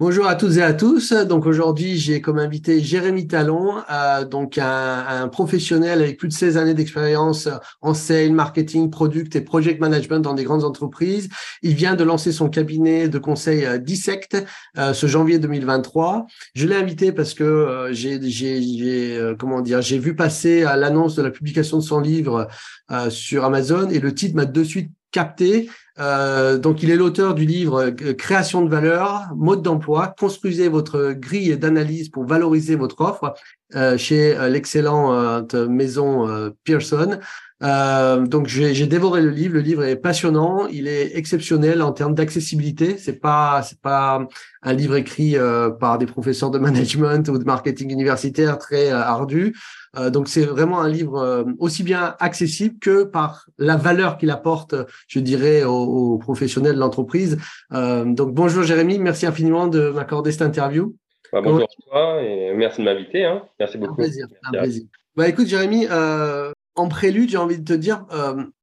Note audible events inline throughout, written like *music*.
Bonjour à toutes et à tous. Donc aujourd'hui, j'ai comme invité Jérémy Talon, euh, donc un, professionnel avec plus de 16 années d'expérience en sales, marketing, product et project management dans des grandes entreprises. Il vient de lancer son cabinet de conseil euh, Dissect euh, ce janvier 2023. Je l'ai invité parce que j'ai, j'ai, comment dire, j'ai vu passer l'annonce de la publication de son livre sur Amazon et le titre m'a de suite capté. Euh, donc, il est l'auteur du livre euh, Création de valeur, mode d'emploi, construisez votre grille d'analyse pour valoriser votre offre euh, chez euh, l'excellente maison Pearson. donc, j'ai dévoré le livre. Le livre est passionnant. Il est exceptionnel en termes d'accessibilité. C'est pas, c'est pas un livre écrit par des professeurs de *laughs* management ou de marketing universitaire très ardu. Euh, donc c'est vraiment un livre euh, aussi bien accessible que par la valeur qu'il apporte, je dirais, aux, professionnels de l'entreprise. Euh, donc bonjour Jérémy, merci infiniment de m'accorder cette interview. Bah, bonjour à toi et merci de m'inviter. Hein. Merci beaucoup. Un plaisir. Un plaisir. Bah, écoute Jérémy, en prélude, j'ai envie de te dire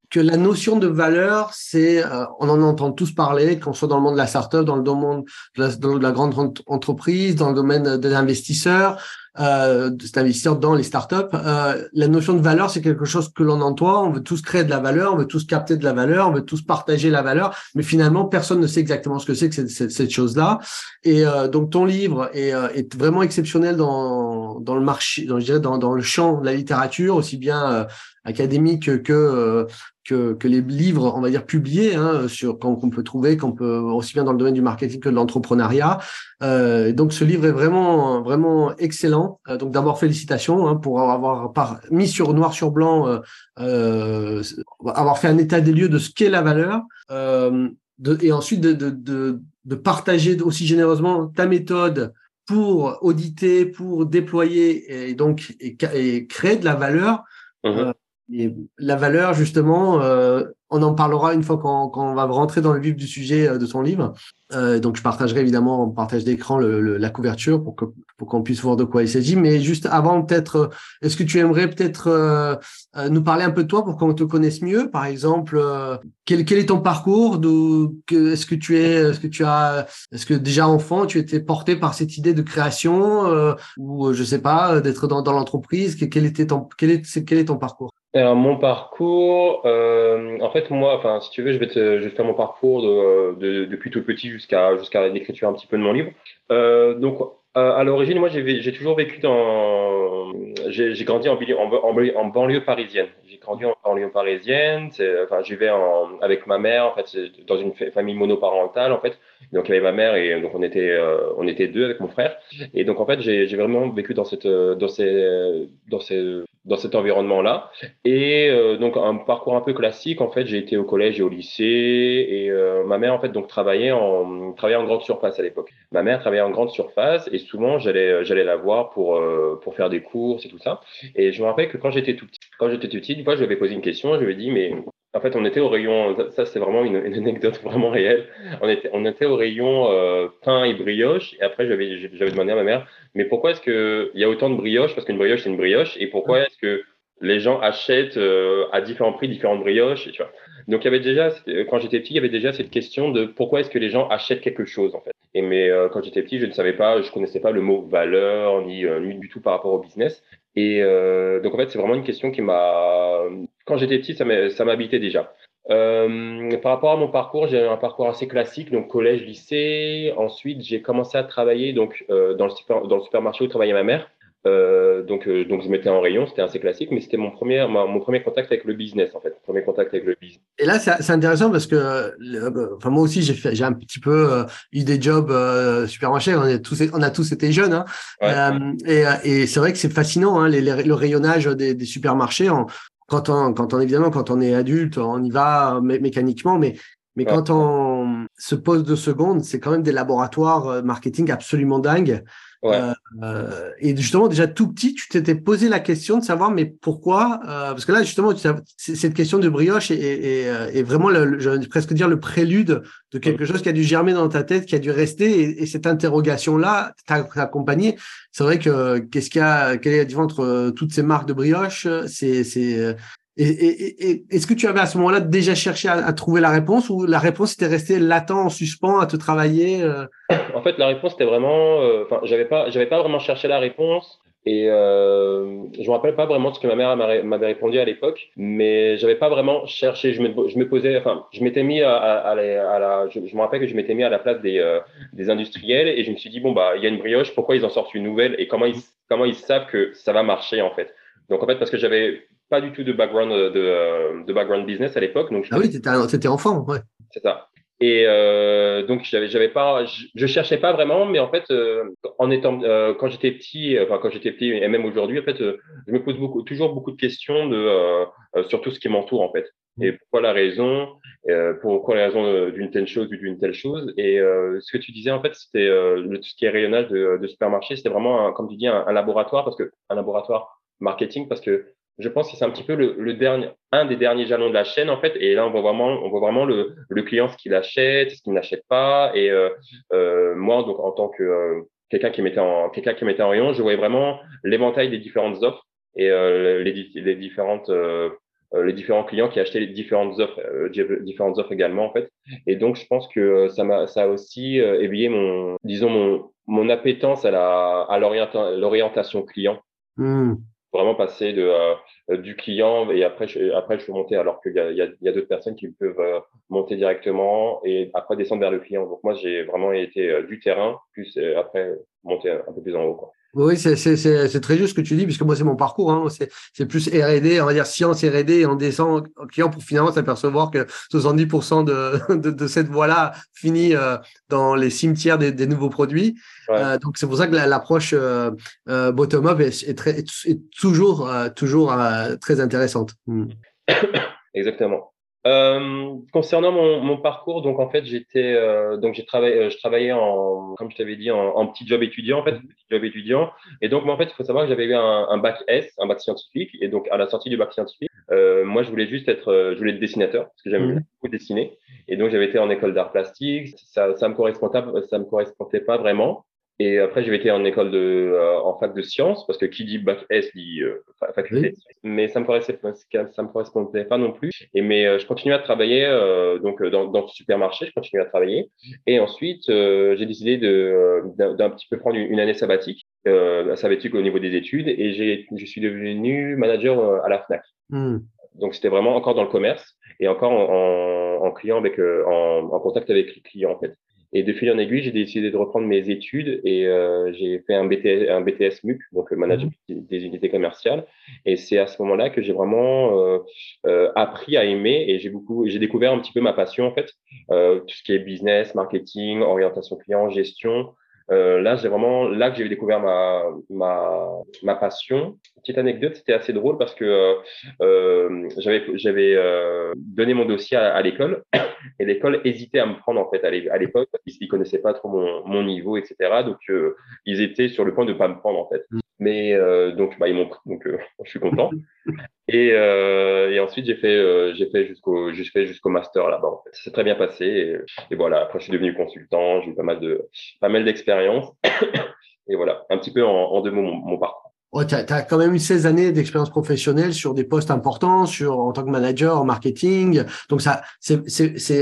que la notion de valeur, c'est, on en entend tous parler, qu'on soit dans le monde de la startup, dans le domaine de la, de la grande entreprise, dans le domaine des investisseurs euh, cet investisseur dans les startups. Euh, la notion de valeur, c'est quelque chose que l'on entend. On veut tous créer de la valeur, on veut tous capter de la valeur, on veut tous partager la valeur, mais finalement, personne ne sait exactement ce que c'est que cette, cette, chose-là. Et euh, donc, ton livre est, euh, est, vraiment exceptionnel dans, dans le marché, dans, je dirais dans, dans le champ de la littérature, aussi bien euh, académique que euh, que, que, les livres, on va dire publiés, hein, sur qu'on peut trouver, qu'on peut aussi bien dans le domaine du marketing que de l'entrepreneuriat. Euh, donc ce livre est vraiment vraiment excellent. Euh, donc d'abord félicitations hein, pour avoir par, mis sur noir sur blanc, euh avoir fait un état des lieux de ce qu'est la valeur, de, et ensuite de, de, de, de partager aussi généreusement ta méthode pour auditer, pour déployer et donc et, et créer de la valeur. Mmh la valeur, justement, euh, on en parlera une fois qu'on va rentrer dans le vif du sujet euh, de son livre. Euh, donc, je partagerai évidemment en partage d'écran la couverture pour qu'on puisse voir de quoi il s'agit. Mais juste avant, peut-être, euh, est-ce que tu aimerais peut-être nous parler un peu de toi pour qu'on te connaisse mieux? Par exemple, quel, est ton parcours? Est-ce que tu es, est-ce que tu as, est-ce que déjà enfant, tu étais porté par cette idée de création ou je sais pas, d'être dans, l'entreprise? Quel ton, est, ton parcours? Alors mon parcours, fait moi, enfin si tu veux, je vais te, faire mon parcours de, de, depuis tout petit jusqu'à jusqu'à l'écriture un petit peu de mon livre. Euh, donc euh, à l'origine, moi j'ai toujours vécu dans, j'ai grandi en, banlieue parisienne. J'ai grandi en banlieue parisienne. Enfin, j'y vais avec ma mère en fait dans une famille monoparentale en fait. Donc il y avait ma mère et donc on était euh, on était deux avec mon frère. Et donc en fait j'ai vraiment vécu dans cette dans ces dans ces dans cet environnement-là. Et euh, donc un parcours un peu classique. En fait, j'ai été au collège et au lycée. Et euh, ma mère, en fait, donc travaillait en travaillait en grande surface à l'époque. Ma mère travaillait en grande surface et souvent j'allais j'allais la voir pour euh, pour faire des courses et tout ça. Et je me rappelle que quand j'étais tout petit, quand j'étais tout petit, une fois, je lui avais posé une question. Je lui ai dit, mais en fait, on était au rayon, ça c'est vraiment une, une, anecdote vraiment réelle. On était, on était au rayon euh, pain et brioche. Et après, j'avais, j'avais demandé à ma mère, mais pourquoi est-ce qu'il y a autant de brioches? Parce qu'une brioche, c'est une brioche. Et pourquoi est-ce que les gens achètent euh, à différents prix différentes brioches et, tu vois. Donc, il y avait déjà, quand j'étais petit, il y avait déjà cette question de pourquoi est-ce que les gens achètent quelque chose, en fait. Et mais euh, quand j'étais petit, je ne savais pas, je connaissais pas le mot valeur, ni, euh, ni du tout par rapport au business. Et donc, en fait, c'est vraiment une question qui m'a quand j'étais petit, ça m'habitait déjà. Euh, par rapport à mon parcours, j'ai un parcours assez classique, donc collège, lycée. Ensuite, j'ai commencé à travailler donc euh, dans, le super, dans le supermarché où travaillait ma mère. Euh, donc, euh, donc je mettais en rayon, c'était assez classique, mais c'était mon premier, mon premier contact avec le business en fait, premier contact avec le business. Et là, c'est intéressant parce que, enfin moi aussi, j'ai fait, j'ai un petit peu euh, eu des jobs euh, supermarché. On a tous, on a tous été jeunes, hein. Euh, et, et c'est vrai que c'est fascinant, hein, les, le rayonnage des, des supermarchés. En, quand on, quand on évidemment, quand on est adulte, on y va mécaniquement, mais mais quand on se pose deux secondes, c'est quand même des laboratoires marketing absolument dingues. Euh, euh, et justement, déjà tout petit, tu t'étais posé la question de savoir, mais pourquoi euh, Parce que là, justement, cette question de brioche est, est, est vraiment, le, je vais presque dire, le prélude de quelque chose qui a dû germer dans ta tête, qui a dû rester. Et, et cette interrogation-là t'a accompagné. C'est vrai que qu'est-ce qu'il y a Quelle est la différence entre toutes ces marques de brioche C'est Et, est-ce que tu avais à ce moment-là déjà cherché à, trouver la réponse ou la réponse était restée latent en suspens à te travailler euh? En fait, la réponse était vraiment. Euh, enfin, j'avais pas, j'avais pas vraiment cherché la réponse. Et euh, je me rappelle pas vraiment ce que ma mère m'avait répondu à l'époque, mais j'avais pas vraiment cherché. Je me, je me posais, enfin, je m'étais mis à, à, la, je, me rappelle que je m'étais mis à la place des, euh, des industriels et je me suis dit bon bah il y a une brioche, pourquoi ils en sortent une nouvelle et comment ils comment ils savent que ça va marcher en fait? Donc en fait parce que j'avais pas du tout de background de, de background business à l'époque. Donc ah oui, t'étais enfant, ouais. C'est ça. Et euh, donc j'avais j'avais pas je, je, cherchais pas vraiment mais en fait euh, en étant euh, quand j'étais petit enfin quand j'étais petit et même aujourd'hui en fait euh, je me pose beaucoup toujours beaucoup de questions de euh, sur tout ce qui m'entoure en fait et pourquoi la raison pourquoi la raison d'une telle chose ou d'une telle chose? Et ce que tu disais en fait c'était tout ce qui est rayonnage de, de supermarché c'était vraiment comme tu dis un, un laboratoire parce que un laboratoire marketing parce que je pense que c'est un petit peu le, le, dernier, un des derniers jalons de la chaîne en fait. Et là, on voit vraiment, on voit vraiment le, le client ce qu'il achète, ce qu'il n'achète pas. Et euh, euh, moi, donc en tant que euh, quelqu'un qui mettait en quelqu'un qui mettait en rayon, je voyais vraiment l'éventail des différentes offres et euh, les, les, différentes euh, les différents clients qui achetaient les différentes offres, différentes offres également en fait. Et donc, je pense que ça m'a, ça a aussi éveillé mon, disons mon, mon appétence à la, à l'orientation client. Mmh vraiment passer de, euh, du client et après je, après je suis monté alors qu'il y a, il y a, y a d'autres personnes qui peuvent euh, monter directement et après descendre vers le client. Donc moi j'ai vraiment été euh, du terrain plus après monter un peu plus en haut. Quoi. Oui, c'est très juste ce que tu dis, puisque moi, c'est mon parcours. Hein. C'est plus R&D, on va dire science R&D, et on descend au client pour finalement s'apercevoir que 70% de, *laughs* de, de, cette voie-là finit euh, dans les cimetières des, des nouveaux produits. Euh, donc, c'est pour ça que l'approche euh, bottom-up est, est, très, est, toujours, toujours très intéressante. Hmm. *coughs* Exactement. Euh, concernant mon, mon, parcours, donc en fait j'étais euh, donc j'ai travaillé euh, je travaillais en comme je t'avais dit en, en, petit job étudiant en fait petit job étudiant. Et donc en fait il faut savoir que j'avais eu un, un, bac S un bac scientifique. Et donc à la sortie du bac scientifique euh, moi je voulais juste être euh, je voulais être dessinateur parce que j'aime mmh. beaucoup dessiner. Et donc j'avais été en école d'art plastique. Ça ça me correspondait ça me correspondait pas vraiment et après, j'ai été en école de, euh, en fac de sciences, parce que qui dit bac S dit euh, faculté. Mais ça me correspondait, ça me correspondait pas non plus. Et mais euh, je continuais à travailler euh, donc dans, dans le supermarché, je continuais à travailler. Et ensuite, j'ai décidé de d'un petit peu prendre une, année sabbatique, sabbatique au niveau des études, et j'ai, je suis devenu manager à la Fnac. Hmm. Donc c'était vraiment encore dans le commerce et encore en, en, en client avec en, en contact avec les clients en fait. Et de fil en aiguille, j'ai décidé de reprendre mes études et euh, j'ai fait un BTS, un BTS MUC, donc le management mhm. des unités commerciales. Et c'est à ce moment-là que j'ai vraiment euh, euh, appris à aimer et j'ai beaucoup, j'ai découvert un petit peu ma passion en fait, euh, tout ce qui est business, marketing, orientation client, gestion. Euh, là, j'ai vraiment là que j'ai découvert ma ma ma passion. Petite anecdote, c'était assez drôle parce que euh, j'avais j'avais euh, donné mon dossier à, l'école *coughs* et l'école hésitait à me prendre en fait à l'époque ils, ils connaissaient pas trop mon mon niveau etc. Donc euh, ils étaient sur le point de pas me prendre en fait. Mais euh, donc bah ils m'ont donc *laughs* je suis content. Et, euh, et ensuite, j'ai fait, euh, j'ai fait jusqu'au, j'ai fait jusqu'au master là-bas. S'est très bien passé. Et, voilà. Après, je suis devenu consultant. J'ai eu pas mal de, pas mal d'expérience. *coughs* et voilà, un petit peu en, deux mots mon parcours. Oh, tu as, quand même eu 16 années d'expérience professionnelle sur des postes importants, sur en tant que manager en marketing. Donc ça, c'est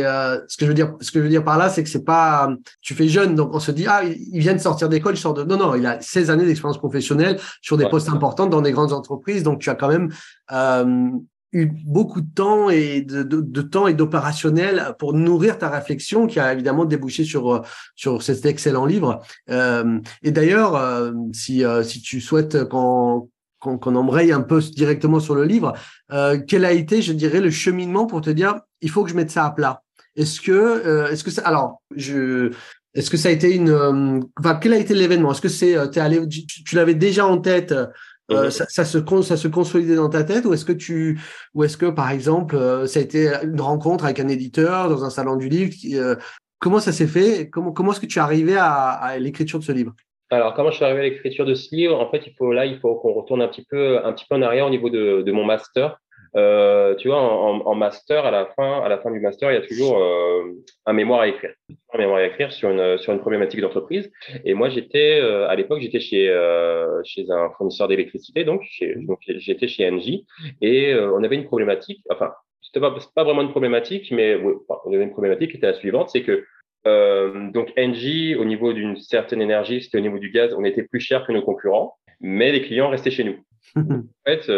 euh, ce que je veux dire. Ce que je veux dire par là, c'est que c'est pas tu fais jeune, donc on se dit ah il vient de sortir d'école, il sort de non non, il a 16 années d'expérience professionnelle sur des postes importants dans des grandes entreprises. Donc tu as quand même euh, eu beaucoup de temps et de, temps et d'opérationnel pour nourrir ta réflexion qui a évidemment débouché sur sur cet excellent livre. Euh, et d'ailleurs, euh, si euh, si tu souhaites qu'on qu'on embraye un peu directement sur le livre, euh, quel a été, je dirais, le cheminement pour te dire il faut que je mette ça à plat? Est-ce que est-ce que ça, alors je est-ce que ça a été une enfin quel a été l'événement? Est-ce que c'est tu allé tu, tu l'avais déjà en tête euh, ça, ça, se ça se consolidait dans ta tête ou est-ce que tu ou est-ce que par exemple euh, ça a été une rencontre avec un éditeur dans un salon du livre euh, comment ça s'est fait comment comment est-ce que tu es arrivé à, à l'écriture de ce livre? Alors comment je suis arrivé à l'écriture de ce livre? En fait il faut là il faut qu'on retourne un petit peu un petit peu en arrière au niveau de, de mon master euh, tu vois, en, en, master, à la fin, à la fin du master, il y a toujours euh, un mémoire à écrire, un mémoire à écrire sur une sur une problématique d'entreprise. Et moi, j'étais euh, à l'époque, j'étais chez euh, chez un fournisseur d'électricité, donc donc j'étais chez Engie, et on avait une problématique. Enfin, c'était pas pas vraiment une problématique, mais on avait une problématique qui était la suivante, c'est que donc Engie, au niveau d'une certaine énergie, c'était au niveau du gaz, on était plus cher que nos concurrents, mais les clients restaient chez nous. *laughs* en fait,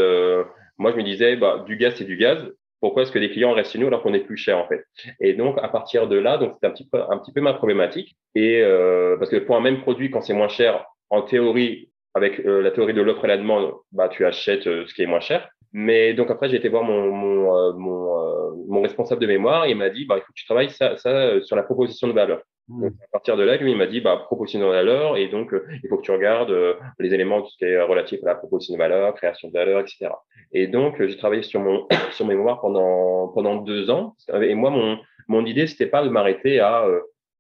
moi, je me disais, bah, du gaz, c'est du gaz. Pourquoi est-ce que les clients restent chez nous alors qu'on est plus cher en fait? Et donc à partir de là, donc c'est un petit peu un petit peu ma problématique. Et euh, parce que pour un même produit, quand c'est moins cher, en théorie, avec euh, la théorie de l'offre et la demande, bah tu achètes euh, ce qui est moins cher. Mais donc après, j'ai été voir mon mon euh, mon, mon, responsable de mémoire et il m'a dit, bah il faut que tu travailles ça, ça sur la proposition de valeur. Donc, à partir de là, lui, il m'a dit, bah, proposition de valeur, et donc, euh, il faut que tu regardes euh, les éléments qui est relatif à la proposition de valeur, création de valeur, etc. Et donc, euh, j'ai travaillé sur mon, *coughs* sur mes mémoires pendant, pendant deux ans. Et moi, mon, mon idée, c'était pas de m'arrêter à,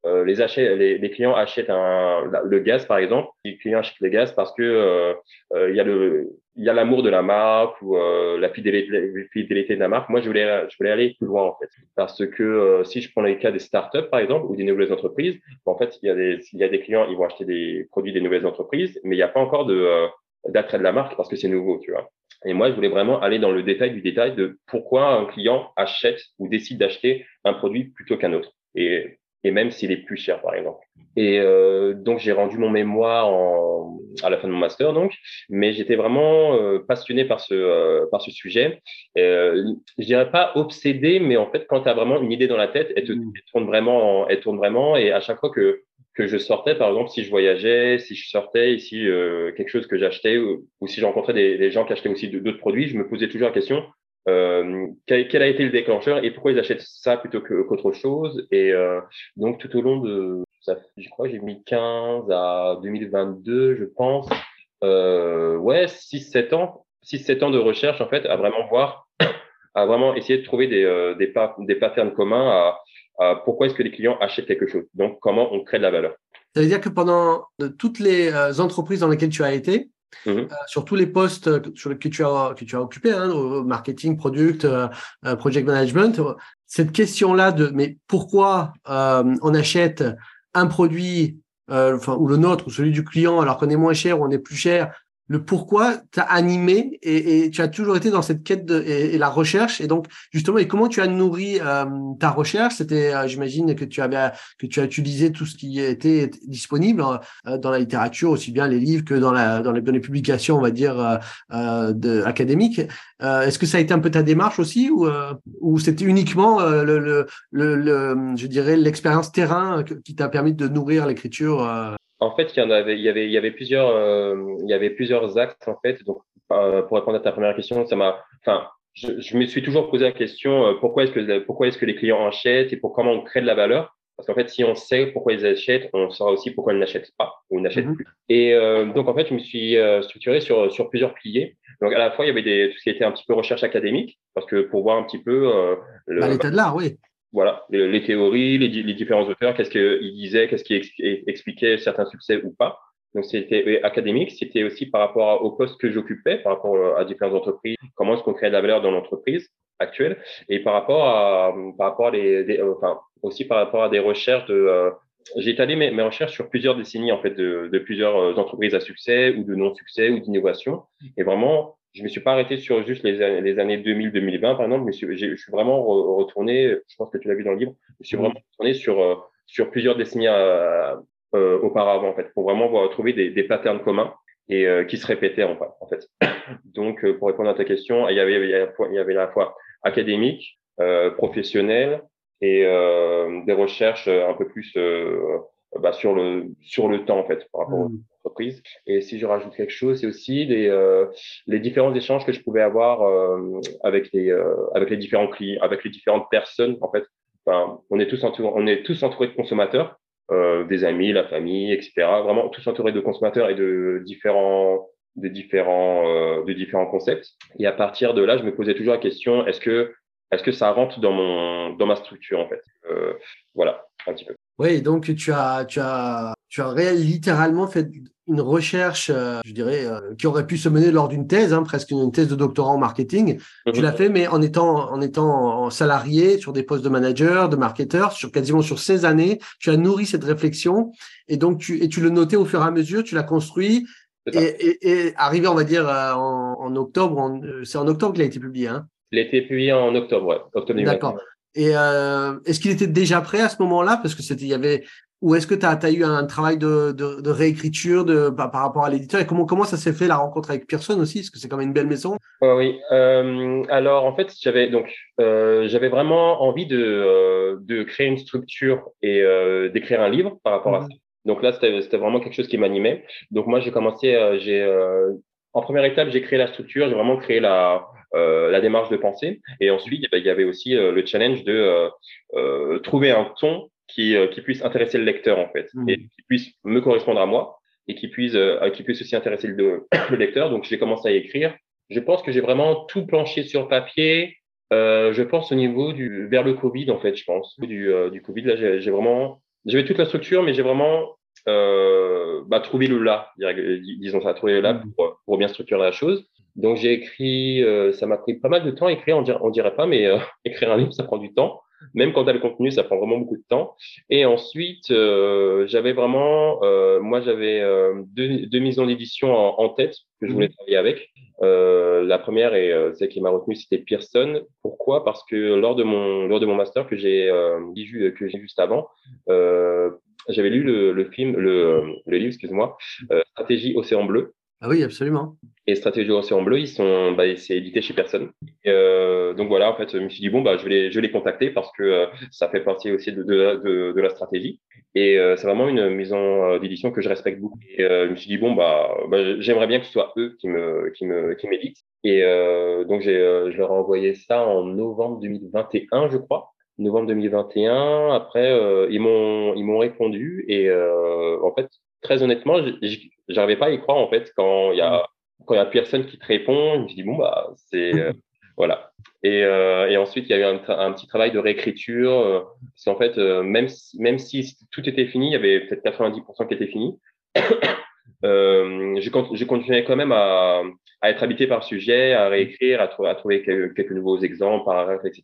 les, les, clients achètent un, le gaz, par exemple. Les clients achètent le gaz parce que il y a le, il y a l'amour de la marque ou euh, la fidélité, de la marque. Moi, je voulais, je voulais aller plus loin en fait, parce que euh, si je prends les cas des startups par exemple ou des nouvelles entreprises, en fait, il y a des, il y a des clients, ils vont acheter des produits des nouvelles entreprises, mais il n'y a pas encore de euh, d'attrait de la marque parce que c'est nouveau, tu vois. Et moi, je voulais vraiment aller dans le détail du détail de pourquoi un client achète ou décide d'acheter un produit plutôt qu'un autre. Et et même s'il est plus cher, par exemple. Et euh, donc j'ai rendu mon mémoire en, à la fin de mon master, donc, mais j'étais vraiment euh, passionné par ce euh, par ce sujet. Euh, je dirais pas obsédé, mais en fait, quand tu as vraiment une idée dans la tête, elle, te, mmh. elle tourne vraiment, elle tourne vraiment. Et à chaque fois que que je sortais, par exemple, si je voyageais, si je sortais ici euh, quelque chose que j'achetais, ou, ou, si je rencontrais des, des gens qui achetaient aussi d'autres produits, je me posais toujours la question euh, quel, a été le déclencheur et pourquoi ils achètent ça plutôt qu'autre chose. Et euh, donc tout au long de, ça, je crois, j'ai mis 15 à 2022, je pense. Euh, ouais, 6-7 ans, 6-7 ans de recherche en fait, à vraiment voir, à vraiment essayer de trouver des, euh, des, des patterns communs à, à pourquoi est-ce que les clients achètent quelque chose. Donc comment on crée de la valeur. Ça veut dire que pendant toutes les euh, entreprises dans lesquelles tu as été, Mhm. Euh, sur tous les postes sur lesquels tu as, que tu as occupé, hein, marketing, product, euh, euh, project management, cette question-là de mais pourquoi on achète un produit, ou le nôtre, ou celui du client, alors qu'on est moins cher ou on est plus cher, le pourquoi t'as animé et, tu as toujours été dans cette quête de, et, la recherche. Et donc justement et comment tu as nourri euh, ta recherche? C'était euh, j'imagine que tu avais que tu as utilisé tout ce qui était disponible euh, dans la littérature aussi bien les livres que dans la dans les, dans les publications on va dire de, académiques. Est-ce que ça a été un peu ta démarche aussi ou ou c'était uniquement le, le, le, je dirais l'expérience terrain qui t'a permis de nourrir l'écriture en fait, il y en avait, il y avait, il y avait plusieurs, euh, il y avait plusieurs axes en fait. Donc, euh, pour répondre à ta première question, ça m'a, enfin, je, je, me suis toujours posé la question euh, pourquoi est-ce que pourquoi est-ce que les clients achètent et pour comment on crée de la valeur? Parce qu'en fait, si on sait pourquoi ils achètent, on saura aussi pourquoi ils n'achètent pas ou n'achètent mm-hmm. plus. Et donc, en fait, je me suis structuré sur sur plusieurs piliers. Donc, à la fois, il y avait des, tout ce qui était un petit peu recherche académique, parce que pour voir un petit peu bah, l'état de l'art, oui voilà, les, théories, les, les, différents auteurs, qu'est-ce qu'ils disaient, qu'est-ce qui expliquait certains succès ou pas. Donc c'était académique, c'était aussi par rapport au poste que j'occupais, par rapport à différentes entreprises, comment est-ce qu'on crée de la valeur dans l'entreprise actuelle, et par rapport à, par rapport à les, enfin aussi par rapport à des recherches de, euh, j'ai étalé mes, mes, recherches sur plusieurs décennies en fait de, de plusieurs euh, entreprises à succès ou de non-succès ou d'innovation, et vraiment je me suis pas arrêté sur juste les, les années 2000-2020, par exemple, mais je, suis vraiment retourné, je pense que tu l'as vu dans le livre, je suis mmh. vraiment retourné sur, euh, sur plusieurs décennies euh, euh, auparavant, en fait, pour vraiment voir, trouver des, des patterns communs et euh, qui se répétaient, en, en fait. *coughs* Donc, euh, pour répondre à ta question, il y avait, il y avait, il y avait la fois académique, professionnel et des recherches un peu plus bah, sur, le, sur le temps, en fait, par rapport mmh. Et si je rajoute quelque chose, c'est aussi les, euh, les différents échanges que je pouvais avoir euh, avec les euh, avec les différents clients, avec les différentes personnes. En fait, enfin, on est tous entourés, on est tous entourés de consommateurs, des amis, la famille, etc. Vraiment tous entourés de consommateurs et de différents de différents de différents concepts. Et à partir de là, je me posais toujours la question est-ce que est-ce que ça rentre dans mon dans ma structure en fait? Voilà, un petit peu. Oui, donc tu as, tu as, tu as littéralement fait une recherche, euh, je dirais, euh, qui aurait pu se mener lors d'une thèse, hein, presque une thèse de doctorat en marketing. Tu l'as mhm. fait, mais en étant, en étant salarié sur des postes de manager, de marketeur, sur quasiment sur 16 années, tu as nourri cette réflexion et donc tu, et tu le notais au fur et à mesure, tu l'as construit. Et, et, et, arrivé, on va dire, euh, en, en octobre, c'est en octobre qu'il a été publié. Hein il a été publié en octobre, ouais. Octobre D'accord. Et euh, est-ce qu'il était déjà prêt à ce moment-là? Parce que c'était, il y avait, ou est-ce que tu as, as, eu un travail de, de, de réécriture de, par, par, rapport à l'éditeur? Et comment, comment ça s'est fait la rencontre avec Pearson aussi? Parce que c'est quand même une belle maison. oui. Euh, alors en fait, j'avais donc euh, j'avais vraiment envie de, euh, de créer une structure et euh, d'écrire un livre par rapport à mmh. ça. Donc là, c'était vraiment quelque chose qui m'animait. Donc moi, j'ai commencé, euh, j'ai en première étape, j'ai créé la structure, j'ai vraiment créé la la démarche de pensée. Et ensuite, eh ben, il y avait aussi euh, le challenge de euh, euh, trouver un ton qui, qui puisse intéresser le lecteur en fait, mmh. et qui puisse me correspondre à moi et qui puisse, qui puisse aussi intéresser le, *coughs* le lecteur. Donc, j'ai commencé à écrire. Je pense que j'ai vraiment tout planché sur papier. Euh, je pense au niveau du vers le Covid en fait, je pense du, du Covid là, j'ai vraiment j'avais toute la structure, mais j'ai vraiment euh, bah, trouvé le là, disons ça, trouvé le là mmh. pour, pour bien structurer la chose. Donc j'ai écrit, euh, ça m'a pris pas mal de temps à écrire, on dirait, on dirait pas, mais euh, *laughs* écrire un livre, ça prend du temps. Même quand tu as le contenu, ça prend vraiment beaucoup de temps. Et ensuite, euh, j'avais vraiment, moi j'avais deux, deux maisons d'édition en, en, tête que je voulais mmh. travailler avec. la première et celle qui m'a retenu, c'était Pearson. Pourquoi? Parce que lors de mon lors de mon master que j'ai vu que j'ai juste avant, j'avais lu le, le, film, le, le livre, excuse-moi, Stratégie Océan Bleu ah oui, absolument. Et Stratégie Océan Bleu, ils sont, bah, c'est édité chez personne. Euh, donc voilà, en fait, je me suis dit bon, bah, je vais les, je vais les contacter parce que euh, ça fait partie aussi de, de, de, de la stratégie. Et euh, c'est vraiment une maison euh, d'édition que je respecte beaucoup. Et euh, je me suis dit bon, bah, bah, j'aimerais bien que ce soit eux qui me, qui me, qui m'éditent. Et donc j'ai, je leur ai envoyé ça en novembre 2021, je crois novembre 2021. Après, ils m'ont ils m'ont répondu et en fait, très honnêtement, j'arrivais pas à y croire en fait quand il y a quand il y a personne qui te répond. Je me dis bon bah c'est euh, *laughs* voilà. Et, euh, et ensuite il y a eu un, un petit travail de réécriture euh, parce qu'en fait euh, même si, même si tout était fini, il y avait peut-être 90% qui était fini. *coughs* euh, j'ai continué quand même à, à, être habité par le sujet, à réécrire, à, à trouver quelques, quelques, nouveaux exemples, paragraphes, etc.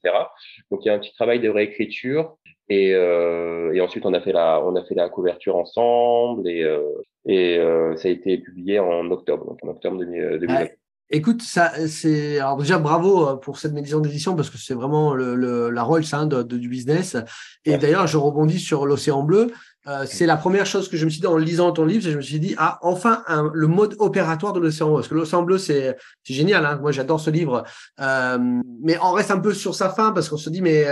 Donc il y a un petit travail de réécriture et, euh, et, ensuite, on a fait la, on a fait la couverture ensemble et, euh, et euh, ça a été publié en octobre, donc en octobre 2020. écoute, ça, c'est alors déjà bravo pour cette édition d'édition parce que c'est vraiment le, le, la rôle hein, de, de, du business. Et d'ailleurs, je rebondis sur l'océan bleu. Euh, c'est la première chose que je me suis dit en lisant ton livre, je me suis dit ah enfin un, le mode opératoire de l'océan bleu parce que l'océan bleu c'est c'est génial, hein moi j'adore ce livre, euh, mais on reste un peu sur sa fin parce qu'on se dit mais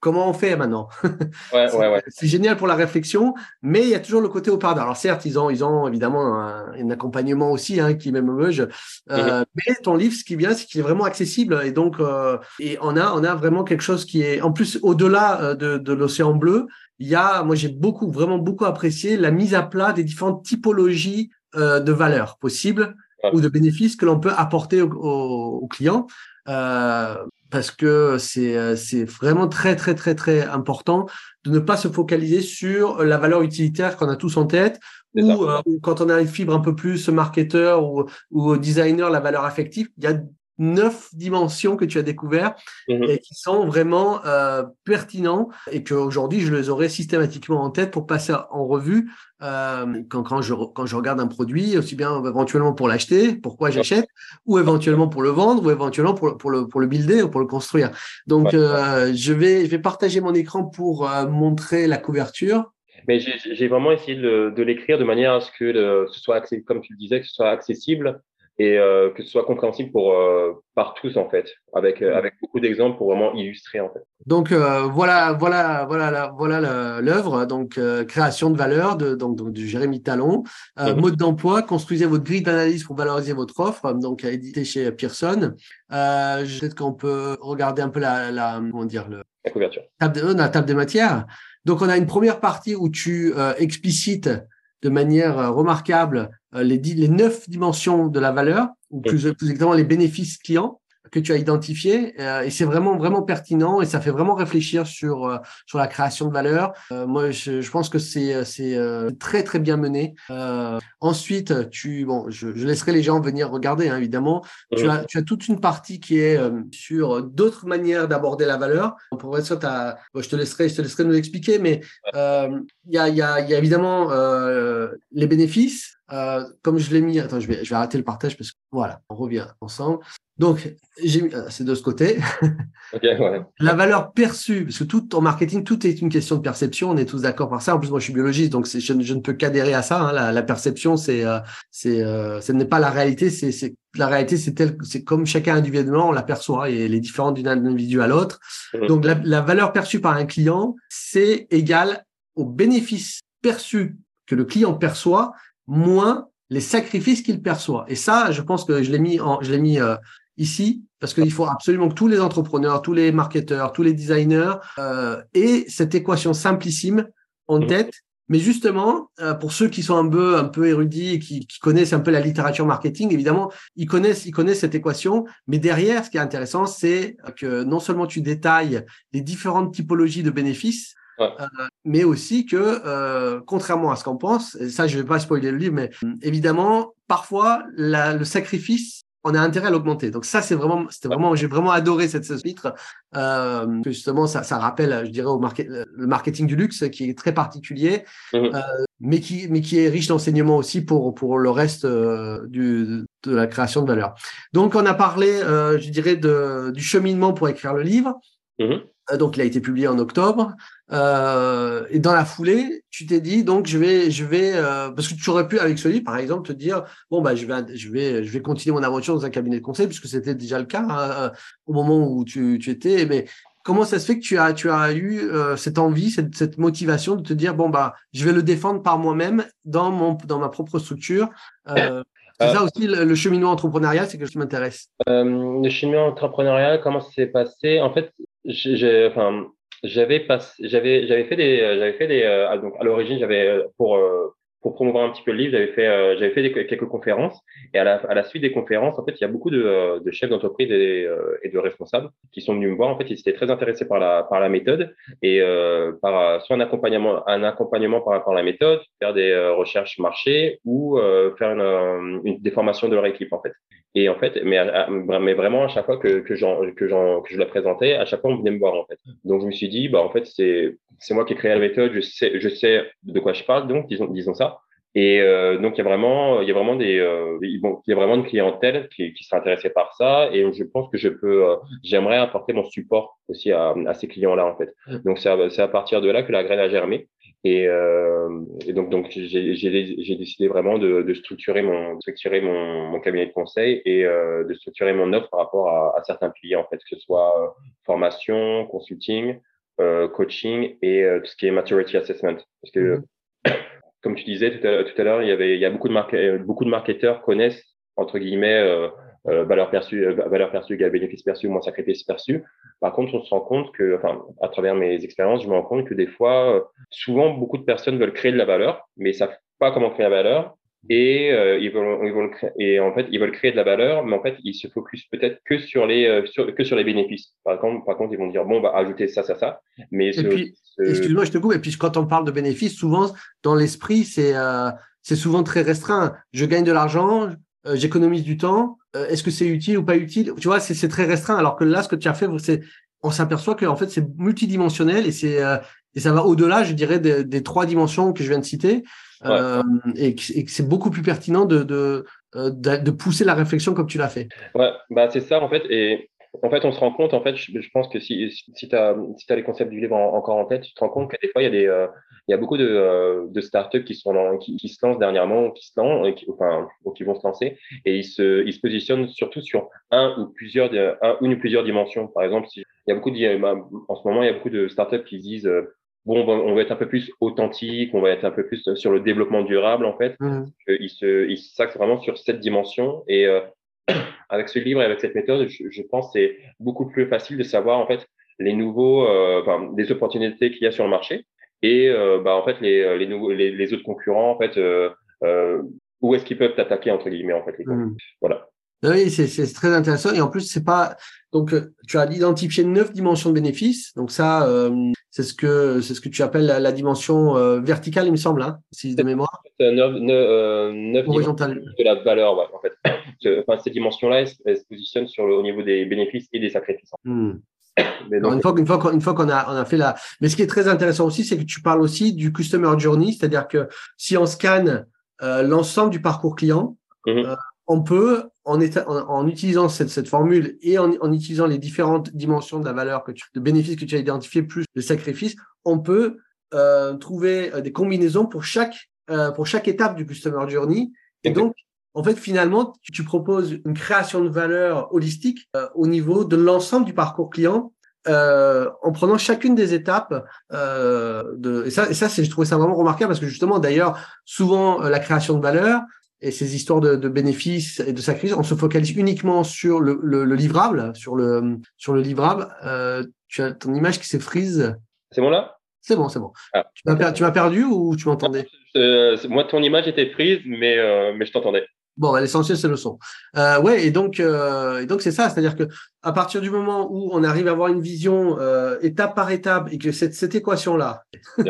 comment on fait maintenant? *laughs* Ouais, ouais, ouais. C'est génial pour la réflexion, mais il y a toujours le côté au pardon. Alors certes, ils ont, ils ont évidemment un, un accompagnement aussi hein, qui même euh, mm-hmm. mais ton livre, ce qui est bien, c'est qu'il est vraiment accessible et donc euh, et on a, on a vraiment quelque chose qui est en plus au-delà euh, de, de l'océan bleu. Il y a, moi j'ai beaucoup, vraiment beaucoup apprécié la mise à plat des différentes typologies euh, de valeurs possibles ou de bénéfices que l'on peut apporter aux au, au clients. Euh, parce que c'est euh, c'est vraiment très très très très important de ne pas se focaliser sur la valeur utilitaire qu'on a tous en tête ou euh, quand on a une fibre un peu plus marketeur ou, ou designer la valeur affective il y a neuf dimensions que tu as découvert mmh et qui sont vraiment euh, pertinents et qu'aujourd'hui je les aurais systématiquement en tête pour passer en revue euh, quand, quand, je, quand je regarde un produit, aussi bien éventuellement pour l'acheter, pourquoi j'achète, ou éventuellement pour le vendre, ou éventuellement pour, pour, le, pour le builder ou pour le construire. Donc euh, je, vais, je vais partager mon écran pour euh, montrer la couverture. Mais j'ai vraiment essayé de, de l'écrire de manière à ce que le, ce soit, comme tu le disais, que ce soit accessible et euh, que ce soit compréhensible pour euh, par tous en fait, avec euh, avec beaucoup d'exemples pour vraiment illustrer en fait. Donc euh, voilà voilà voilà voilà l'œuvre donc euh, création de valeur de donc, donc de Jérémy Talon mm-hmm. mode d'emploi construisez votre grille d'analyse pour valoriser votre offre donc édité chez Pearson. Peut-être qu'on peut regarder un peu la, la comment dire le la couverture. Table de, la table des matières. Donc on a une première partie où tu explicites de manière euh, remarquable euh, les, les neuf dimensions de la valeur, ou plus, plus exactement les bénéfices clients. Que tu as identifiées et c'est vraiment vraiment pertinent et ça fait vraiment réfléchir sur sur la création de valeur. moi, je, je, pense que c'est c'est très très bien mené. ensuite, tu bon, je, je, laisserai les gens venir regarder hein, évidemment. Tu as tu as toute une partie qui est sur d'autres manières d'aborder la valeur. Pour être sûr, je te laisserai je te laisserai nous expliquer, mais il y a, y, a, y a évidemment les bénéfices euh, comme je l'ai mis, attends, je vais, je vais arrêter le partage parce que voilà, on revient ensemble. Donc, j'ai mis, euh, c'est de ce côté. *laughs* La valeur perçue, parce que tout en marketing, tout est une question de perception. On est tous d'accord par ça. En plus, moi, je suis biologiste, donc je, je, ne peux qu'adhérer à ça. Hein. La, la, perception, c'est, euh, c'est, euh, ce n'est pas la réalité. C'est, c'est la réalité, c'est tel, c'est comme chacun individuellement on l'aperçoit et elle est différente d'une individu à l'autre. Mmh. Donc, la, la valeur perçue par un client, c'est égal au bénéfice perçu que le client perçoit moins les sacrifices qu'il perçoit. Et ça, je pense que je l'ai mis, en, je l'ai mis euh, ici parce qu'il faut absolument que tous les entrepreneurs, tous les marketeurs, tous les designers euh, aient cette équation simplissime en mmh. tête. Mais justement, euh, pour ceux qui sont un peu, un peu érudits et qui, qui, connaissent un peu la littérature marketing, évidemment, ils connaissent, ils connaissent cette équation. Mais derrière, ce qui est intéressant, c'est que non seulement tu détailles les différentes typologies de bénéfices, euh, mais aussi que, euh, contrairement à ce qu'on pense, et ça je vais pas spoiler le livre, mais évidemment, parfois la, le sacrifice on a intérêt à l'augmenter. Donc ça, c'est vraiment, c'était vraiment, j'ai vraiment adoré cette chapitre. Euh, justement, ça, ça rappelle, je dirais, au market, le marketing du luxe, qui est très particulier, mmh. euh, mais qui, mais qui est riche d'enseignements aussi pour pour le reste euh, du, de la création de valeur. Donc, on a parlé, euh, je dirais, de, du cheminement pour écrire le livre. Mmh. Euh, donc, il a été publié en octobre. Euh, et dans la foulée, tu t'es dit donc je vais, je vais, euh, parce que tu aurais pu avec ce livre, par exemple, te dire bon bah je vais, je vais, je vais continuer mon aventure dans un cabinet de conseil puisque c'était déjà le cas hein, au moment où tu, tu, étais. Mais comment ça se fait que tu as, tu as eu euh, cette envie, cette, cette, motivation de te dire bon bah je vais le défendre par moi-même dans mon, dans ma propre structure. Euh, c'est ça aussi le, cheminement entrepreneurial, c'est quelque chose qui m'intéresse. le cheminement entrepreneurial, comment ça s'est passé? En fait, j'ai, enfin, j'avais pas, j'avais, j'avais fait des, j'avais fait des, euh, donc à l'origine, j'avais euh, pour euh, pour promouvoir un petit peu le livre, j'avais fait, euh, j'avais fait quelques conférences. Et à la, à la suite des conférences, en fait, il y a beaucoup de, euh, de chefs d'entreprise et, euh, et, de responsables qui sont venus me voir. En fait, ils étaient très intéressés par la, par la méthode et par soit un accompagnement, un accompagnement par rapport la méthode, faire des recherches marché ou faire une, une, des formations de leur équipe, en fait. Et en fait, mais, mais vraiment, à chaque fois que, que, j'en, que, j'en, que je la présentais, à chaque fois, on venait me voir, en fait. Donc, je me suis dit, bah, en fait, c'est, c'est moi qui ai créé la méthode, je sais, je sais de quoi je parle, donc, disons, disons ça. Et euh, donc il y a vraiment, il y a vraiment des, euh, il y a vraiment une clientèle qui, qui sera intéressée par ça, et je pense que je peux, euh, j'aimerais apporter mon support aussi à, à ces clients-là en fait. Mmh. Donc c'est à, à, partir de là que la graine a germé, et, et donc donc j'ai décidé vraiment de, de, structurer mon, structurer mon, mon cabinet de conseil et de structurer mon offre par rapport à, à, certains clients en fait, que ce soit formation, consulting, coaching et tout ce qui est maturity assessment, parce que mmh *coughs* comme tu disais tout à, l'heure, il y avait, il y a beaucoup de euh, beaucoup de marketeurs connaissent entre guillemets euh, euh, valeur perçue, euh, valeur perçue bénéfice perçu moins sacrifice perçu. Par contre, on se rend compte que, enfin, à travers mes expériences, je me rends compte que des fois, souvent, beaucoup de personnes veulent créer de la valeur, mais savent pas comment créer la valeur et euh, ils veulent ils veulent et en fait ils veulent créer de la valeur mais en fait ils se focus peut-être que sur les euh, sur, que sur les bénéfices. Par contre par contre ils vont dire bon bah ajouter ça ça ça. Mais excuse-moi je te coupe et puis quand on parle de bénéfices souvent dans l'esprit c'est euh, c'est souvent très restreint. Je gagne de l'argent euh, j'économise du temps est-ce que c'est utile ou pas utile? Tu vois c'est très restreint. Alors que là ce que tu as fait c'est on s'aperçoit que en fait c'est multidimensionnel et c'est et ça va au-delà je dirais des, des trois dimensions que je viens de citer euh, et, que c'est beaucoup plus pertinent de, de, euh, de, pousser la réflexion comme tu l'as fait. Ouais, bah c'est ça en fait. Et en fait, on se rend compte, en fait, je, je pense que si, si tu as, si as les concepts du livre encore en tête, tu te rends compte que des fois, il y a, des, euh, il y a beaucoup de, euh, de startups qui, sont qui, qui, se lancent dernièrement, qui se lancent, qui, enfin, ou qui vont se lancer, et ils se, ils se positionnent surtout sur un ou plusieurs, un, une ou plusieurs dimensions. Par exemple, si, il y a beaucoup de, en ce moment, il y a beaucoup de startups qui disent, bon, on va être un peu plus authentique, on va être un peu plus sur le développement durable en fait. Mmh. Il se, il s'axe vraiment sur cette dimension et euh, *coughs* avec ce livre et avec cette méthode, je, je pense c'est beaucoup plus facile de savoir en fait les nouveaux, euh, enfin, des opportunités qu'il y a sur le marché et euh, bah en fait les les nouveaux les, les autres concurrents en fait euh, euh, où est-ce qu'ils peuvent t'attaquer entre guillemets en fait les mmh. voilà oui, c'est très intéressant. Et en plus, c'est pas. Donc, euh, tu as identifié neuf dimensions de bénéfices. Donc, ça, euh, c'est ce que c'est ce que tu appelles la, dimension euh, verticale, il me semble, hein, si de mémoire. Neuf, neuf, de la valeur, ouais, en fait. enfin, ces dimensions-là, elles, se positionnent sur le, au niveau des bénéfices et des sacrifices. Hmm. Mais une fois, une fois, une fois qu'on a, on a fait la. Mais ce qui est très intéressant aussi, c'est que tu parles aussi du customer journey, c'est-à-dire que si on scanne l'ensemble du parcours client, mm-hmm on peut, en, en, utilisant cette, formule et en, utilisant les différentes dimensions de la valeur, que tu, de bénéfices que tu as identifié, plus le sacrifice, on peut euh, trouver euh, des combinaisons pour chaque, euh, pour chaque étape du customer journey. Et donc, en fait, finalement, tu, proposes une création de valeur holistique au niveau de l'ensemble du parcours client en prenant chacune des étapes. de, et ça, et ça c'est, je trouvais ça vraiment remarquable parce que justement, d'ailleurs, souvent, la création de valeur, et ces histoires de, de, bénéfices et de sacrifices, on se focalise uniquement sur le, le, le livrable, sur le sur le livrable. Euh, tu as ton image qui s'est frise. C'est bon là? C'est bon, c'est bon. Ah. tu m'as perdu ou tu m'entendais? Euh, Moi, ton image était prise, mais euh, mais je t'entendais. Bon, bah, l'essentiel c'est le son. Euh, ouais, et donc euh, et donc c'est ça, c'est-à-dire que à partir du moment où on arrive à avoir une vision euh, étape par étape et que cette, cette équation là, *laughs*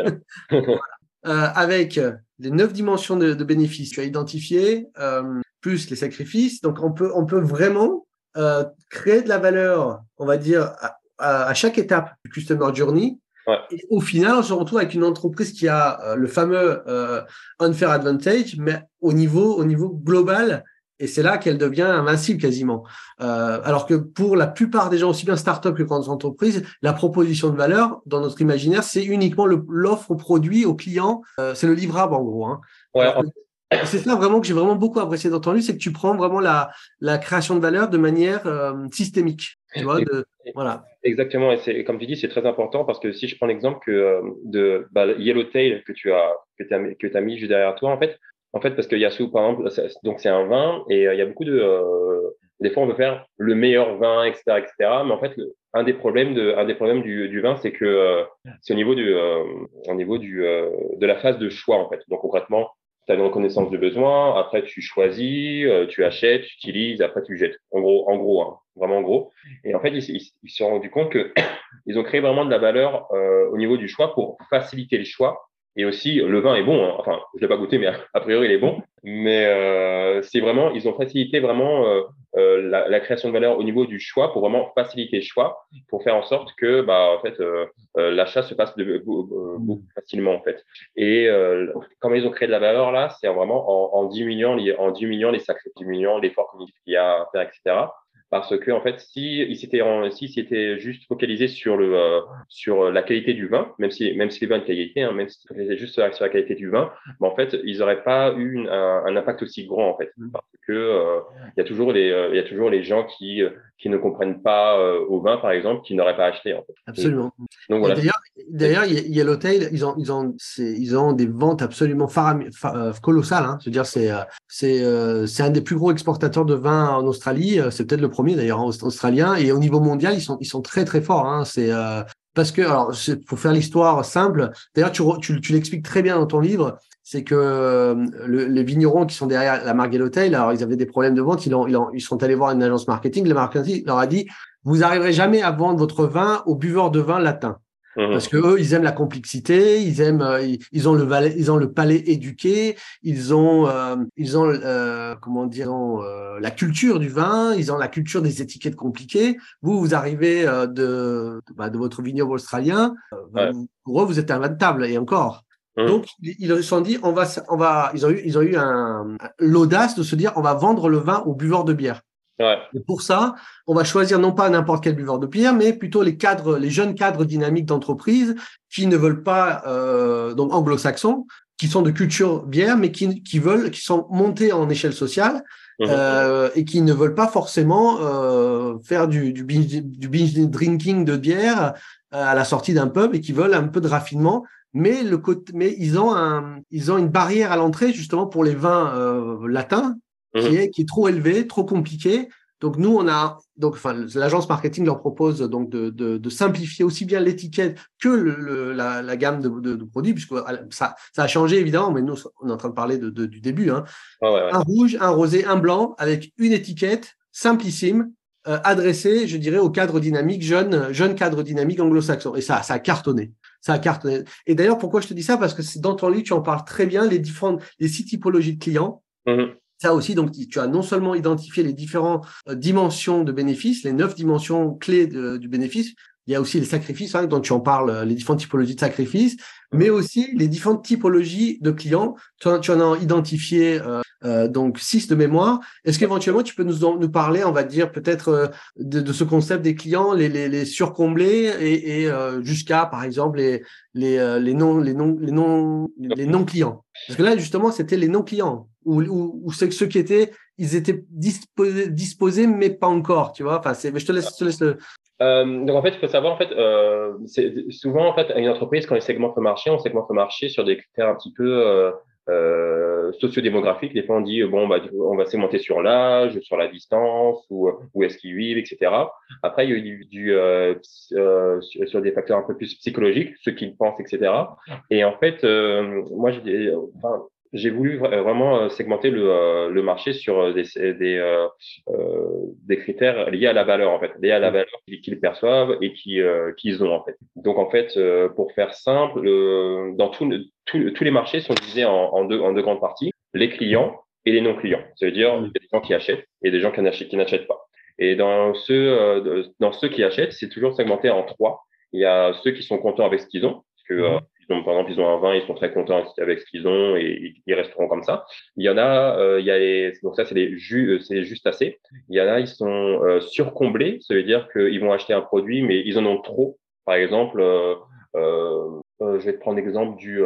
avec les neuf dimensions de, de bénéfices tu as identifié, euh, plus les sacrifices. Donc, on peut, on peut vraiment euh, créer de la valeur, on va dire, à, à, chaque étape du Customer Journey. Ouais. Et au final, on se retrouve avec une entreprise qui a euh, le fameux euh, unfair advantage, mais au niveau, au niveau global, et c'est là qu'elle devient invincible quasiment. Euh, alors que pour la plupart des gens, aussi bien start-up que grandes entreprises, la proposition de valeur dans notre imaginaire, c'est uniquement l'offre au produit, au client. Euh, c'est le livrable en gros. Hein. Ouais. C'est ça vraiment que j'ai vraiment beaucoup apprécié livre, c'est que tu prends vraiment la, la création de valeur de manière euh, systémique. Tu vois, de, voilà. Exactement, et c'est comme tu dis, c'est très important parce que si je prends l'exemple que de bah, Yellowtail que tu as que as, que as mis juste derrière toi, en fait, en fait, parce qu'il y a sous, par exemple, donc c'est un vin et euh, il y a beaucoup de, euh, des fois on veut faire le meilleur vin, etc., etc. Mais en fait, un des problèmes de, un des problèmes du, du vin, c'est que euh, c'est au niveau du, au niveau du, de la phase de choix en fait. Donc concrètement, tu as une reconnaissance de besoin, après tu choisis, tu achètes, tu utilises, après tu jettes. En gros, en gros, hein, vraiment en gros. Et en fait, ils, se sont rendus compte que *coughs* ils ont créé vraiment de la valeur au niveau du choix pour faciliter le choix et aussi, le vin est bon. Hein. Enfin, je l'ai pas goûté, mais a priori, il est bon. Mais euh, c'est vraiment, ils ont facilité vraiment euh, euh, la, la, création de valeur au niveau du choix pour vraiment faciliter le choix, pour faire en sorte que, bah, en fait, euh, euh l'achat se passe de, beaucoup facilement, en fait. Et euh, quand ils ont créé de la valeur là, c'est vraiment en, en diminuant les, en diminuant les sacrifices, diminuant l'effort qu'il y a à faire, etc parce que en fait, si il s'était si juste focalisé sur le euh, sur la qualité du vin, même si même si les vins de qualité, hein, même si c'était juste sur la, qualité du vin, mais en fait, ils n'auraient pas eu un, un, impact aussi grand en fait, mm. parce que euh, il y a toujours les euh, il y a toujours les gens qui qui ne comprennent pas au vin par exemple, qui n'auraient pas acheté en fait. Absolument. Voilà. D'ailleurs, Yellowtail, ils ont ils ont ils ont des ventes absolument colossales. Hein. Je veux dire, c'est c'est c'est un des plus gros exportateurs de vin en Australie. C'est peut-être le premier d'ailleurs australien et au niveau mondial ils sont ils sont très très forts hein. c'est euh, parce que alors pour faire l'histoire simple d'ailleurs tu, tu, tu l'expliques très bien dans ton livre c'est que euh, les vignerons qui sont derrière la marque Hotel alors ils avaient des problèmes de vente ils, ont, ils, ont, ils sont allés voir une agence marketing le marketing leur a dit vous arriverez jamais à vendre votre vin aux buveurs de vin latins Mmh. Parce que eux, ils aiment la complexité, ils aiment, euh, ils, ont le ils ont le palais éduqué, ils ont, euh, ils ont, euh, comment dire, la culture du vin, ils ont la culture des étiquettes compliquées. Vous, vous arrivez de, bah, de votre vignoble australien, bah, pour eux, vous êtes table et encore. Mmh. Donc, ils se sont dit, on va, on va, ils ont eu, ils ont eu un, l'audace de se dire, on va vendre le vin aux buveurs de bière. Et pour ça, on va choisir non pas n'importe quel buveur de bière, mais plutôt les cadres, les jeunes cadres dynamiques d'entreprise qui ne veulent pas, euh, donc anglo-saxons, qui sont de culture bière, mais qui, qui veulent, qui sont montés en échelle sociale mmh. euh, et qui ne veulent pas forcément euh, faire du, du, binge, du binge drinking de bière euh, à la sortie d'un pub et qui veulent un peu de raffinement. Mais le côté, mais ils ont un, ils ont une barrière à l'entrée justement pour les vins euh, latins qui, mhm. est, qui est trop élevé, trop compliqué. Donc nous, on a donc enfin l'agence marketing leur propose donc de, de, de simplifier aussi bien l'étiquette que le, la, la, gamme de, de, produits puisque ça, ça a changé évidemment, mais nous on est en train de parler de, du début. Hein. Un rouge, un rosé, un blanc avec une étiquette simplissime, euh, adressé, je dirais, au cadre dynamique, jeune, jeune cadre dynamique anglo-saxon. Et ça, ça a cartonné. Ça a cartonné. Et d'ailleurs, pourquoi je te dis ça? Parce que dans ton livre, tu en parles très bien, les différentes, les six typologies de clients. Mm-hmm. Ça aussi, donc tu as non seulement identifié les différentes euh, dimensions de bénéfices, les neuf dimensions clés du bénéfice, il y a aussi les sacrifices, hein, dont tu en parles, euh, les différentes typologies de sacrifices, mais aussi les différentes typologies de clients. Tu en, en as identifié euh, euh, donc six de mémoire. Est-ce qu'éventuellement tu peux nous, nous parler, on va dire peut-être euh, de, de, ce concept des clients, les, les, les surcomblés et, et euh, jusqu'à par exemple les, les, les non les non les non les non clients. Parce que là justement c'était les non clients ou, ou, ou ceux qui étaient ils étaient disposés, disposés mais pas encore, tu vois? Enfin c'est je te laisse, je te laisse euh, donc en fait, il faut savoir en fait, euh, c'est souvent en fait, une entreprise quand elle segmente le marché, on segmente le marché sur des critères un petit peu euh, euh, sociodémographiques. Des fois, on dit bon, bah, on va segmenter sur l'âge, sur la distance, ou où est-ce qu'ils vivent, etc. Après, il y a eu du, euh, euh, sur des facteurs un peu plus psychologiques, ce qu'ils pensent, etc. Et en fait, moi, j'ai, enfin, j'ai voulu euh, vraiment euh, segmenter le, euh, le marché sur des, des, euh, des critères liés à la valeur, en fait, liés à la mmh. valeur qu'ils perçoivent et qu'ils ont, en fait. Donc, en fait, pour faire simple, dans tout, tous les marchés sont divisés en, en, deux, en deux grandes parties, les clients et les non-clients. Ça veut dire, mmh. il y a des gens qui achètent et des gens qui n'achètent pas. Et dans ceux, dans ceux qui achètent, c'est toujours segmenté en trois. Il y a ceux qui sont contents avec ce qu'ils ont, parce que mmh par exemple, ils ont un vin, ils sont très contents avec ce qu'ils ont et ils resteront comme ça. Il y en a, euh, il y a les, donc ça, c'est les jus, euh, c'est juste assez. Il y en a, ils sont euh, surcomblés. Ça veut dire qu'ils vont acheter un produit, mais ils en ont trop. Par exemple, euh, euh, je vais te prendre l'exemple du,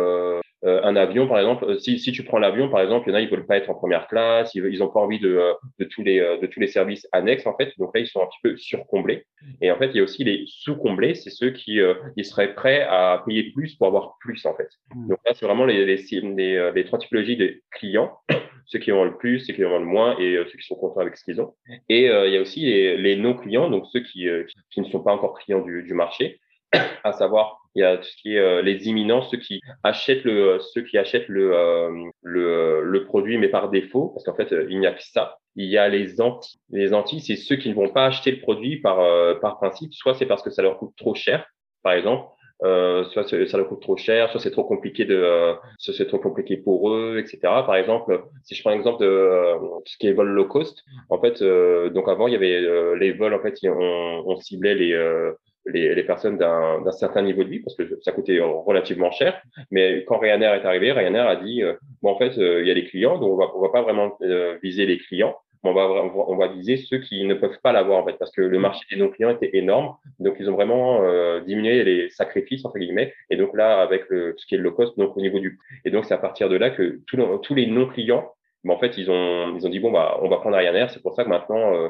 euh, un avion, par exemple, euh, si, si tu prends l'avion, par exemple, il y en a, ils veulent pas être en première classe, ils, ils ont pas envie de, euh, de tous les, de tous les services annexes, en fait. Donc là, ils sont un petit peu surcomblés. Et en fait, il y a aussi les sous-comblés, c'est ceux qui, ils seraient prêts à payer plus pour avoir plus, en fait. Hmm. Donc là, c'est vraiment les, les, les, les, trois typologies de clients, *coughs* ceux qui ont le plus, ceux qui ont le moins et ceux qui sont contents avec ce qu'ils ont. Et il y a aussi les, les non-clients, donc ceux qui, qui, ne sont pas encore clients du, du marché, *coughs* à savoir il y a tout ce qui est euh, les imminents, ceux qui achètent le, ceux qui achètent le, euh, le, le, produit, mais par défaut, parce qu'en fait, euh, il n'y a que ça. Il y a les anti. Les anti, c'est ceux qui ne vont pas acheter le produit par, par principe. Soit c'est parce que ça leur coûte trop cher, par exemple. Euh, soit ça leur coûte trop cher, soit c'est trop compliqué de, soit c'est trop compliqué pour eux, etc. Par exemple, si je prends l'exemple de ce qui est vol low cost, en fait, donc avant il y avait les vols, en fait, on, on ciblait les les, les personnes d'un certain niveau de vie parce que ça coûtait relativement cher. Mais quand Ryanair est arrivé, Ryanair a dit euh, bon en fait euh, il y a les clients donc on va on va pas vraiment euh, viser les clients, mais on va on va viser ceux qui ne peuvent pas l'avoir en fait parce que le marché des non clients était énorme donc ils ont vraiment diminué les sacrifices entre guillemets et donc là avec le, ce qui est le low cost donc au niveau du et donc c'est à partir de là que tous, tous les non clients mais en fait, ils ont, ils ont dit bon bah, on va prendre Ryanair. C'est pour ça que maintenant, euh,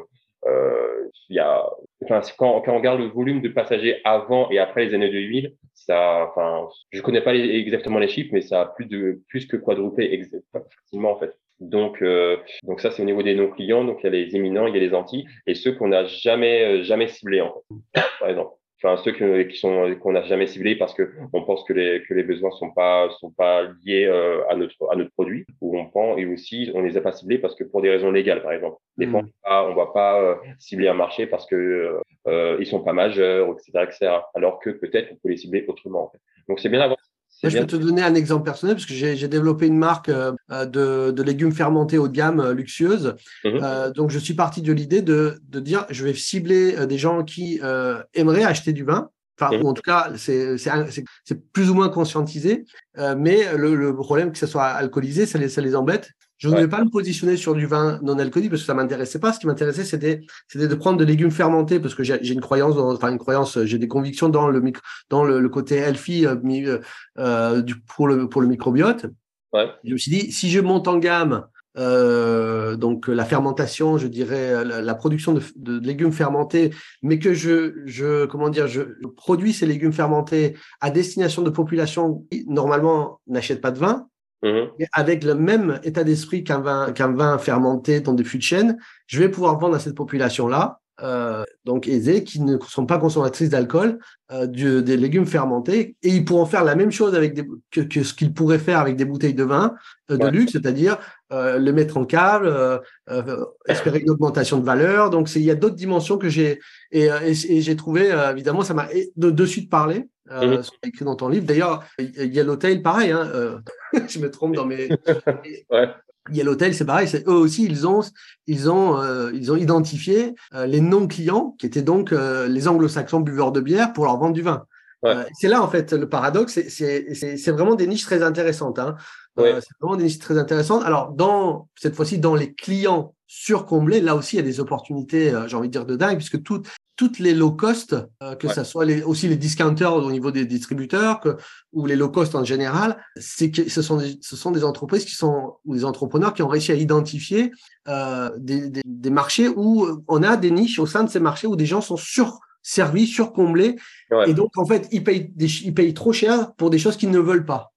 il y a, enfin, quand, quand on regarde le volume de passagers avant et après les années 2000, ça, enfin, je connais pas exactement les chiffres, mais ça a plus de plus que quadruplé facilement en fait. Donc, euh, donc ça c'est au niveau des non clients. Donc il y a les éminents, il y a les anti et ceux qu'on n'a jamais euh, jamais ciblés en fait. Par exemple enfin ceux qui sont qu'on n'a jamais ciblés parce que on pense que les que les besoins sont pas sont pas liés euh, à notre à notre produit ou on prend et aussi on les a pas ciblés parce que pour des raisons légales par exemple des fois hmm. on va pas euh, cibler un marché parce que euh, euh, ils sont pas majeurs etc etc alors que peut-être on peut les cibler autrement en fait. donc c'est bien d'avoir je vais te donner un exemple personnel parce que j'ai développé une marque euh, de, de, légumes fermentés haut de gamme euh, luxueuse. Mhm. Euh, donc, je suis parti de l'idée de, de, dire je vais cibler des gens qui aimeraient acheter du vin. Enfin, mhm. ou en tout cas, c'est plus ou moins conscientisé. mais le, le, problème que ça soit alcoolisé, ça les, ça les embête. Je ne vais pas me positionner sur du vin non alcoolique parce que ça m'intéressait pas. Ce qui m'intéressait, c'était, c'était de prendre des légumes fermentés parce que j'ai, une croyance, enfin une croyance, j'ai des convictions dans le dans le, côté healthy euh, euh, euh, du, pour le pour le microbiote. Ouais. Je me suis dit, si je monte en gamme, euh, donc la fermentation, je dirais la, production de, de, légumes fermentés, mais que je, je comment dire, je produis ces légumes fermentés à destination de populations qui normalement n'achètent pas de vin Mhm. Avec le même état d'esprit qu'un vin, qu'un vin fermenté dans des fûts de chêne, je vais pouvoir vendre à cette population-là donc aisées, qui ne sont pas consommatrices d'alcool, des légumes fermentés, et ils pourront faire la même chose avec des, que, ce qu'ils pourraient faire avec des bouteilles de vin de luxe, c'est-à-dire le mettre en cave, espérer une augmentation de valeur. Donc il y a d'autres dimensions que j'ai et, j'ai trouvé évidemment ça m'a de, de suite parlé euh, mmh. écrit dans ton livre. D'ailleurs, Yellowtail, pareil, hein, euh, *laughs* je me trompe dans mes. *laughs* ouais. Yellowtail, c'est pareil, eux aussi, ils ont, ils ont, euh, ils ont identifié euh, les non-clients, qui étaient donc les anglo-saxons buveurs de bière, pour leur vendre du vin. c'est là, en fait, le paradoxe, c'est vraiment des niches très intéressantes. Hein. c'est vraiment des niches très intéressantes. Alors, dans, cette fois-ci, dans les clients surcomblés, là aussi, il y a des opportunités, j'ai envie de dire, de dingue, puisque tout, toutes les low cost, euh, que ce soit les, aussi les discounters au niveau des distributeurs que, ou les low cost en général, c'est que ce sont des, ce sont des entreprises qui sont ou des entrepreneurs qui ont réussi à identifier euh, des, des, des, marchés où on a des niches au sein de ces marchés où des gens sont surservis, surcomblés, et donc en fait ils payent des, ils payent trop cher pour des choses qu'ils ne veulent pas.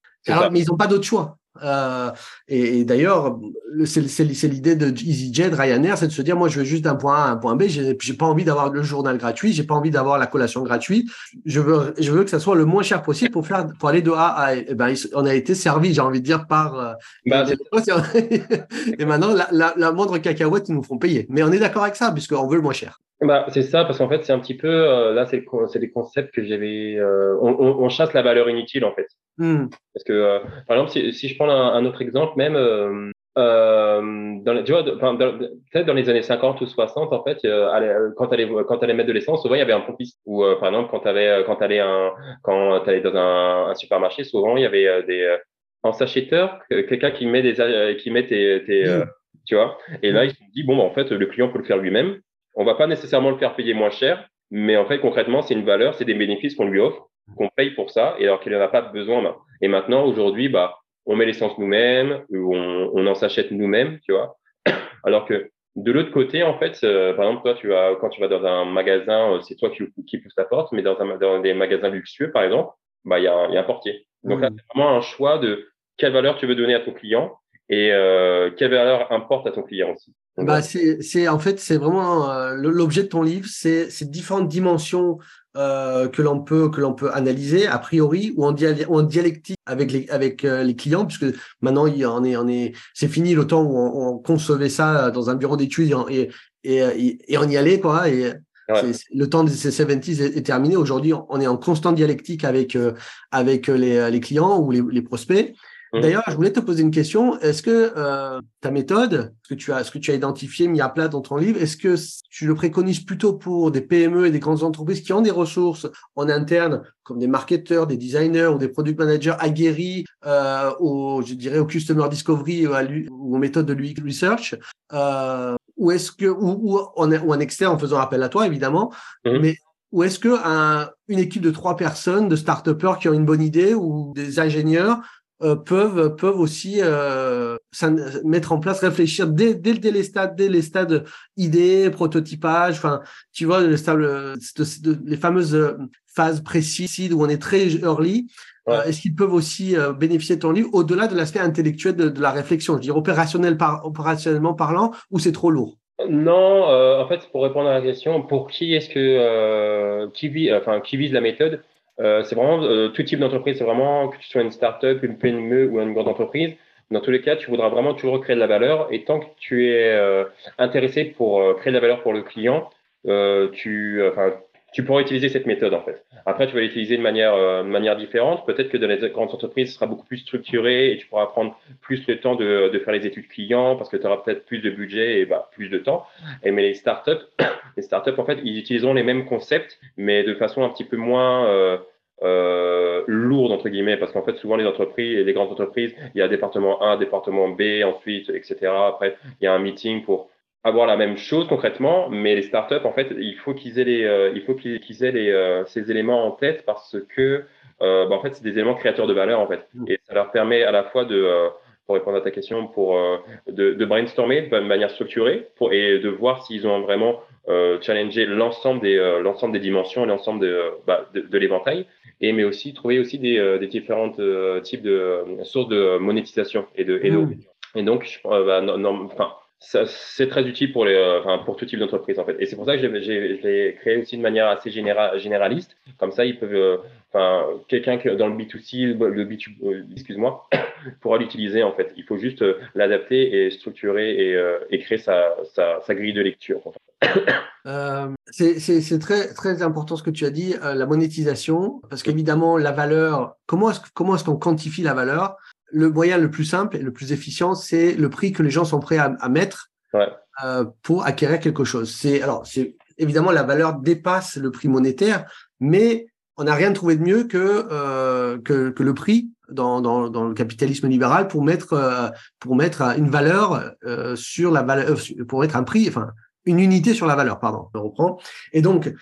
mais ils n'ont pas d'autre choix. Euh, et, d'ailleurs, c'est l'idée de EasyJet, Ryanair, c'est de se dire, moi, je veux juste d'un point A à un point B. J'ai pas envie d'avoir le journal gratuit, j'ai pas envie d'avoir la collation gratuite. Je veux, je veux que ça soit le moins cher possible pour faire, pour aller de A à. Et ben, on a été servi, j'ai envie de dire, par. Euh, bah, *laughs* et maintenant, la, la, moindre cacahuète, ils nous feront payer. Mais on est d'accord avec ça, puisqu'on veut le moins cher. Bah, c'est ça, parce qu'en fait, c'est un petit peu, euh, là, c'est des concepts que j'avais, on, on, on, chasse la valeur inutile, en fait. Hmm. Parce que, euh, par exemple, si, si, je prends un, un autre exemple, même, euh, euh dans, tu vois, peut-être dans les années 50 ou 60, en fait, euh, quand tu allais, quand allais mettre de l'essence, souvent il y avait un pompiste. Ou par exemple, quand tu avais, quand allais un, quand allais dans un, un, supermarché, souvent il y avait des en sachetteur, quelqu'un qui met des, qui met tes, tes hmm. tu vois. Et là, ils se sont dit bon, bah, en fait, le client peut le faire lui-même. On va pas nécessairement le faire payer moins cher, mais en fait, concrètement, c'est une valeur, c'est des bénéfices qu'on lui offre qu'on paye pour ça, et alors qu'il n'en a pas besoin. Et maintenant, aujourd'hui, bah, on met l'essence nous-mêmes, on, on en s'achète nous-mêmes, tu vois. *coughs* Alors que de l'autre côté, en fait, euh, par exemple, toi, tu vas, quand tu vas dans un magasin, euh, c'est toi qui, qui pousse la porte, mais dans, un, dans des magasins luxueux, par exemple, bah, il y, a, y a un portier. Donc là, c'est vraiment un choix de quelle valeur tu veux donner à ton client et euh, quelle valeur importe à ton client aussi. Bah, c'est en fait c'est vraiment euh, l'objet de ton livre, c'est ces différentes dimensions euh, que l'on peut que l'on peut analyser a priori ou en, en dialectique avec les avec euh, les clients puisque maintenant il en est on est c'est fini le temps où on, concevait ça dans un bureau d'études et, et, et, on y allait quoi et Le temps des 70s est, terminé. Aujourd'hui, on est en constante dialectique avec euh, avec les, les clients ou les, les prospects. Mmh. D'ailleurs, je voulais te poser une question. Est-ce que euh, ta méthode, ce que tu as, ce que tu as identifié, mis à plat dans ton livre, est-ce que tu le préconises plutôt pour des PME et des grandes entreprises qui ont des ressources en interne, comme des marketeurs, des designers ou des product managers aguerris euh, au, je dirais, au customer discovery ou, aux méthodes de l'UX research, euh, ou est-ce que, ou, ou, en, ou en externe en faisant appel à toi évidemment, mmh. mais ou est-ce que un, une équipe de trois personnes, de start qui ont une bonne idée ou des ingénieurs euh, peuvent peuvent aussi euh, mettre en place, réfléchir dès, dès, dès, les stades, dès les stades idées, prototypage, enfin, tu vois, le stade, les fameuses euh, phases précises où on est très early. Euh, est-ce qu'ils peuvent aussi bénéficier de ton livre au-delà de l'aspect intellectuel de, de, la réflexion, je veux dire opérationnel par, opérationnellement parlant, ou c'est trop lourd? Non, en fait, pour répondre à la question, pour qui est-ce que qui vit, enfin, qui vise la méthode euh, c'est vraiment euh, tout type d'entreprise. C'est vraiment que tu sois une start-up, une PME ou une grande entreprise. Dans tous les cas, tu voudras vraiment toujours créer de la valeur. Et tant que tu es euh, intéressé pour créer de la valeur pour le client, tu, enfin, tu pourras utiliser cette méthode en fait. Après, tu vas l'utiliser de manière, de manière différente. Peut-être que dans les grandes entreprises, ce sera beaucoup plus structuré et tu pourras prendre plus le temps de, de faire les études clients parce que tu auras peut-être plus de budget et bah, plus de temps. Et mais les startups, *coughs* les startups en fait, ils utiliseront les mêmes concepts, mais de façon un petit peu moins euh, euh, lourde entre guillemets parce qu'en fait souvent les entreprises les grandes entreprises il y a département 1 département B ensuite etc après il y a un meeting pour avoir la même chose concrètement, mais les startups, en fait, il faut qu'ils aient les, euh, il faut qu'ils aient les, euh, ces éléments en tête parce que, euh, bah, en fait, c'est des éléments créateurs de valeur, en fait, mmh. et ça leur permet à la fois de, pour répondre à ta question, pour de, de, brainstormer de manière structurée, pour et de voir s'ils ont vraiment challengé l'ensemble des, l'ensemble des dimensions et l'ensemble de, bah, de, de l'éventail, et mais aussi trouver aussi des, des différentes types de sources de monétisation et de, et, et donc, bah, non, enfin c'est très utile pour, les, euh, enfin, pour tout type d'entreprise en fait. Et c'est pour ça que je l'ai créé aussi de manière assez généraliste. Comme ça, ils peuvent, euh, enfin, quelqu'un dans le B2C, le B2, euh, excuse-moi, *coughs* pourra l'utiliser en fait. Il faut juste l'adapter et structurer et, et créer sa, sa, sa, grille de lecture. *coughs* c'est très, très important ce que tu as dit, la monétisation, parce qu'évidemment, la valeur, comment est-ce comment est-ce qu'on quantifie la valeur? Le moyen le plus simple et le plus efficient, c'est le prix que les gens sont prêts à, mettre euh, pour acquérir quelque chose. C'est alors, c'est évidemment la valeur dépasse le prix monétaire, mais on n'a rien trouvé de mieux que, euh, que, le prix dans, dans, le capitalisme libéral pour mettre euh, pour mettre une valeur sur la valeur pour mettre un prix, enfin une unité sur la valeur. Pardon, je reprends. Et donc,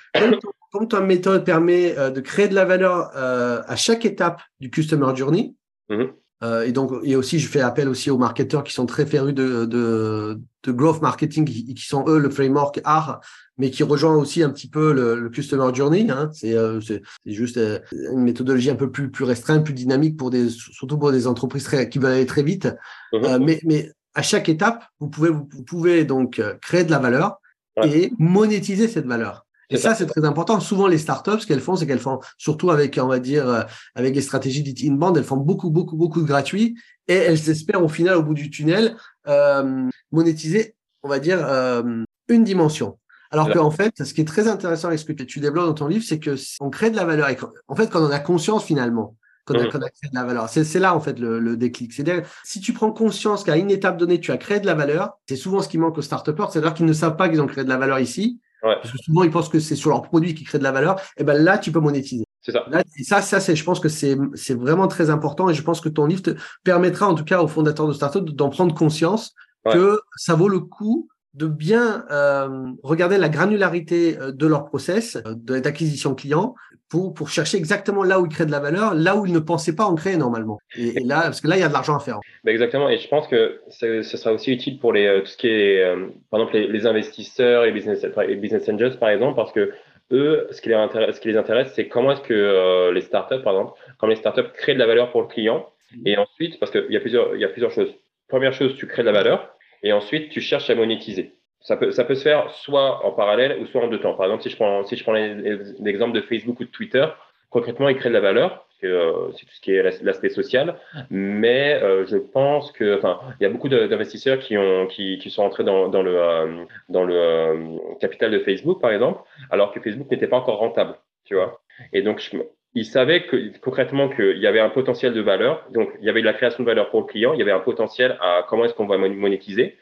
comme, ta méthode permet de créer de la valeur à chaque étape du customer journey. Mm-hmm. Et donc, et aussi, je fais appel aussi aux marketeurs qui sont très férus de, de, de growth marketing, qui, qui, sont eux le framework art, mais qui rejoint aussi un petit peu le, le customer journey. Hein. C'est euh, juste euh, une méthodologie un peu plus, plus restreinte, plus dynamique pour des, surtout pour des entreprises très, qui veulent aller très vite. Mhm. Euh, mais, mais à chaque étape, vous pouvez, vous pouvez donc créer de la valeur et monétiser cette valeur. Et ça, c'est très important. Souvent, les startups, ce qu'elles font, c'est qu'elles font, surtout avec, on va dire, euh, avec les stratégies dites in-band, elles font beaucoup, beaucoup, beaucoup de gratuits et elles espèrent au final, au bout du tunnel, euh, monétiser, on va dire, euh, une dimension. Alors qu'en fait, ce qui est très intéressant avec ce que tu développes dans ton livre, c'est que on crée de la valeur. Et en fait, quand on a conscience finalement qu'on a, mmh. créé de la valeur, c'est là en fait le, le déclic. C'est-à-dire, si tu prends conscience qu'à une étape donnée, tu as créé de la valeur, c'est souvent ce qui manque aux start-upers, c'est-à-dire qu'ils ne savent pas qu'ils ont créé de la valeur ici. Parce que souvent, ils pensent que c'est sur leur produit qui crée de la valeur. Et ben là, tu peux monétiser. C'est ça. ça, ça c'est, je pense que c'est, c'est vraiment très important et je pense que ton livre te permettra, en tout cas, aux fondateurs de start-up d'en prendre conscience que ça vaut le coup de bien euh, regarder la granularité euh, de leur process euh, d'acquisition client pour, pour chercher exactement là où ils créent de la valeur, là où ils ne pensaient pas en créer normalement. Et, là, parce que là, il y a de l'argent à faire. Ben exactement. Et je pense que ce sera aussi utile pour les, tout ce qui est, par exemple, les, investisseurs et business, et business angels, par exemple, parce que eux, ce qui les intéresse, ce qui les intéresse, c'est comment est-ce que les startups, par exemple, comment les startups créent de la valeur pour le client. Et ensuite, parce qu'il y a plusieurs, il y a plusieurs choses. Première chose, tu crées de la valeur et ensuite tu cherches à monétiser. Ça peut, ça peut se faire soit en parallèle ou soit en deux temps. Par exemple, si je prends, si je prends l'exemple de Facebook ou de Twitter, concrètement, ils créent de la valeur, c'est euh, tout ce qui est l'aspect social. Mais euh, je pense que, enfin, il y a beaucoup d'investisseurs qui ont, qui, qui, sont entrés dans, le, dans le euh, capital de Facebook, par exemple, alors que Facebook n'était pas encore rentable, tu vois. Et donc, je, ils savaient que, concrètement qu'il y avait un potentiel de valeur. Donc, il y avait de la création de valeur pour le client. Il y avait un potentiel à comment est-ce qu'on va monétiser.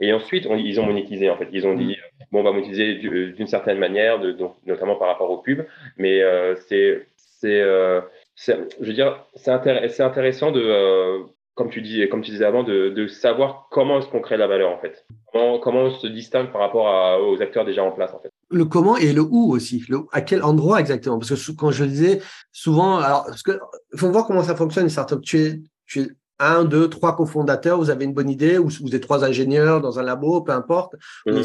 Et ensuite, ils ont monétisé, en fait. Ils ont dit, bon, on va monétiser d'une certaine manière, de, donc, notamment par rapport aux pubs. Mais euh, c'est, euh, c'est, je veux dire, c'est intéressant de, euh, comme tu dis, comme tu disais avant, de, de savoir comment est-ce qu'on crée la valeur, en fait. Comment, comment on se distingue par rapport à, aux acteurs déjà en place, en fait le comment et le où aussi. Le, à quel endroit exactement? Parce que quand je disais souvent, alors, parce que faut voir comment ça fonctionne une startup. Tu es, tu es un, deux, trois cofondateurs, vous avez une bonne idée, ou vous êtes trois ingénieurs dans un labo, peu importe, vous mhm.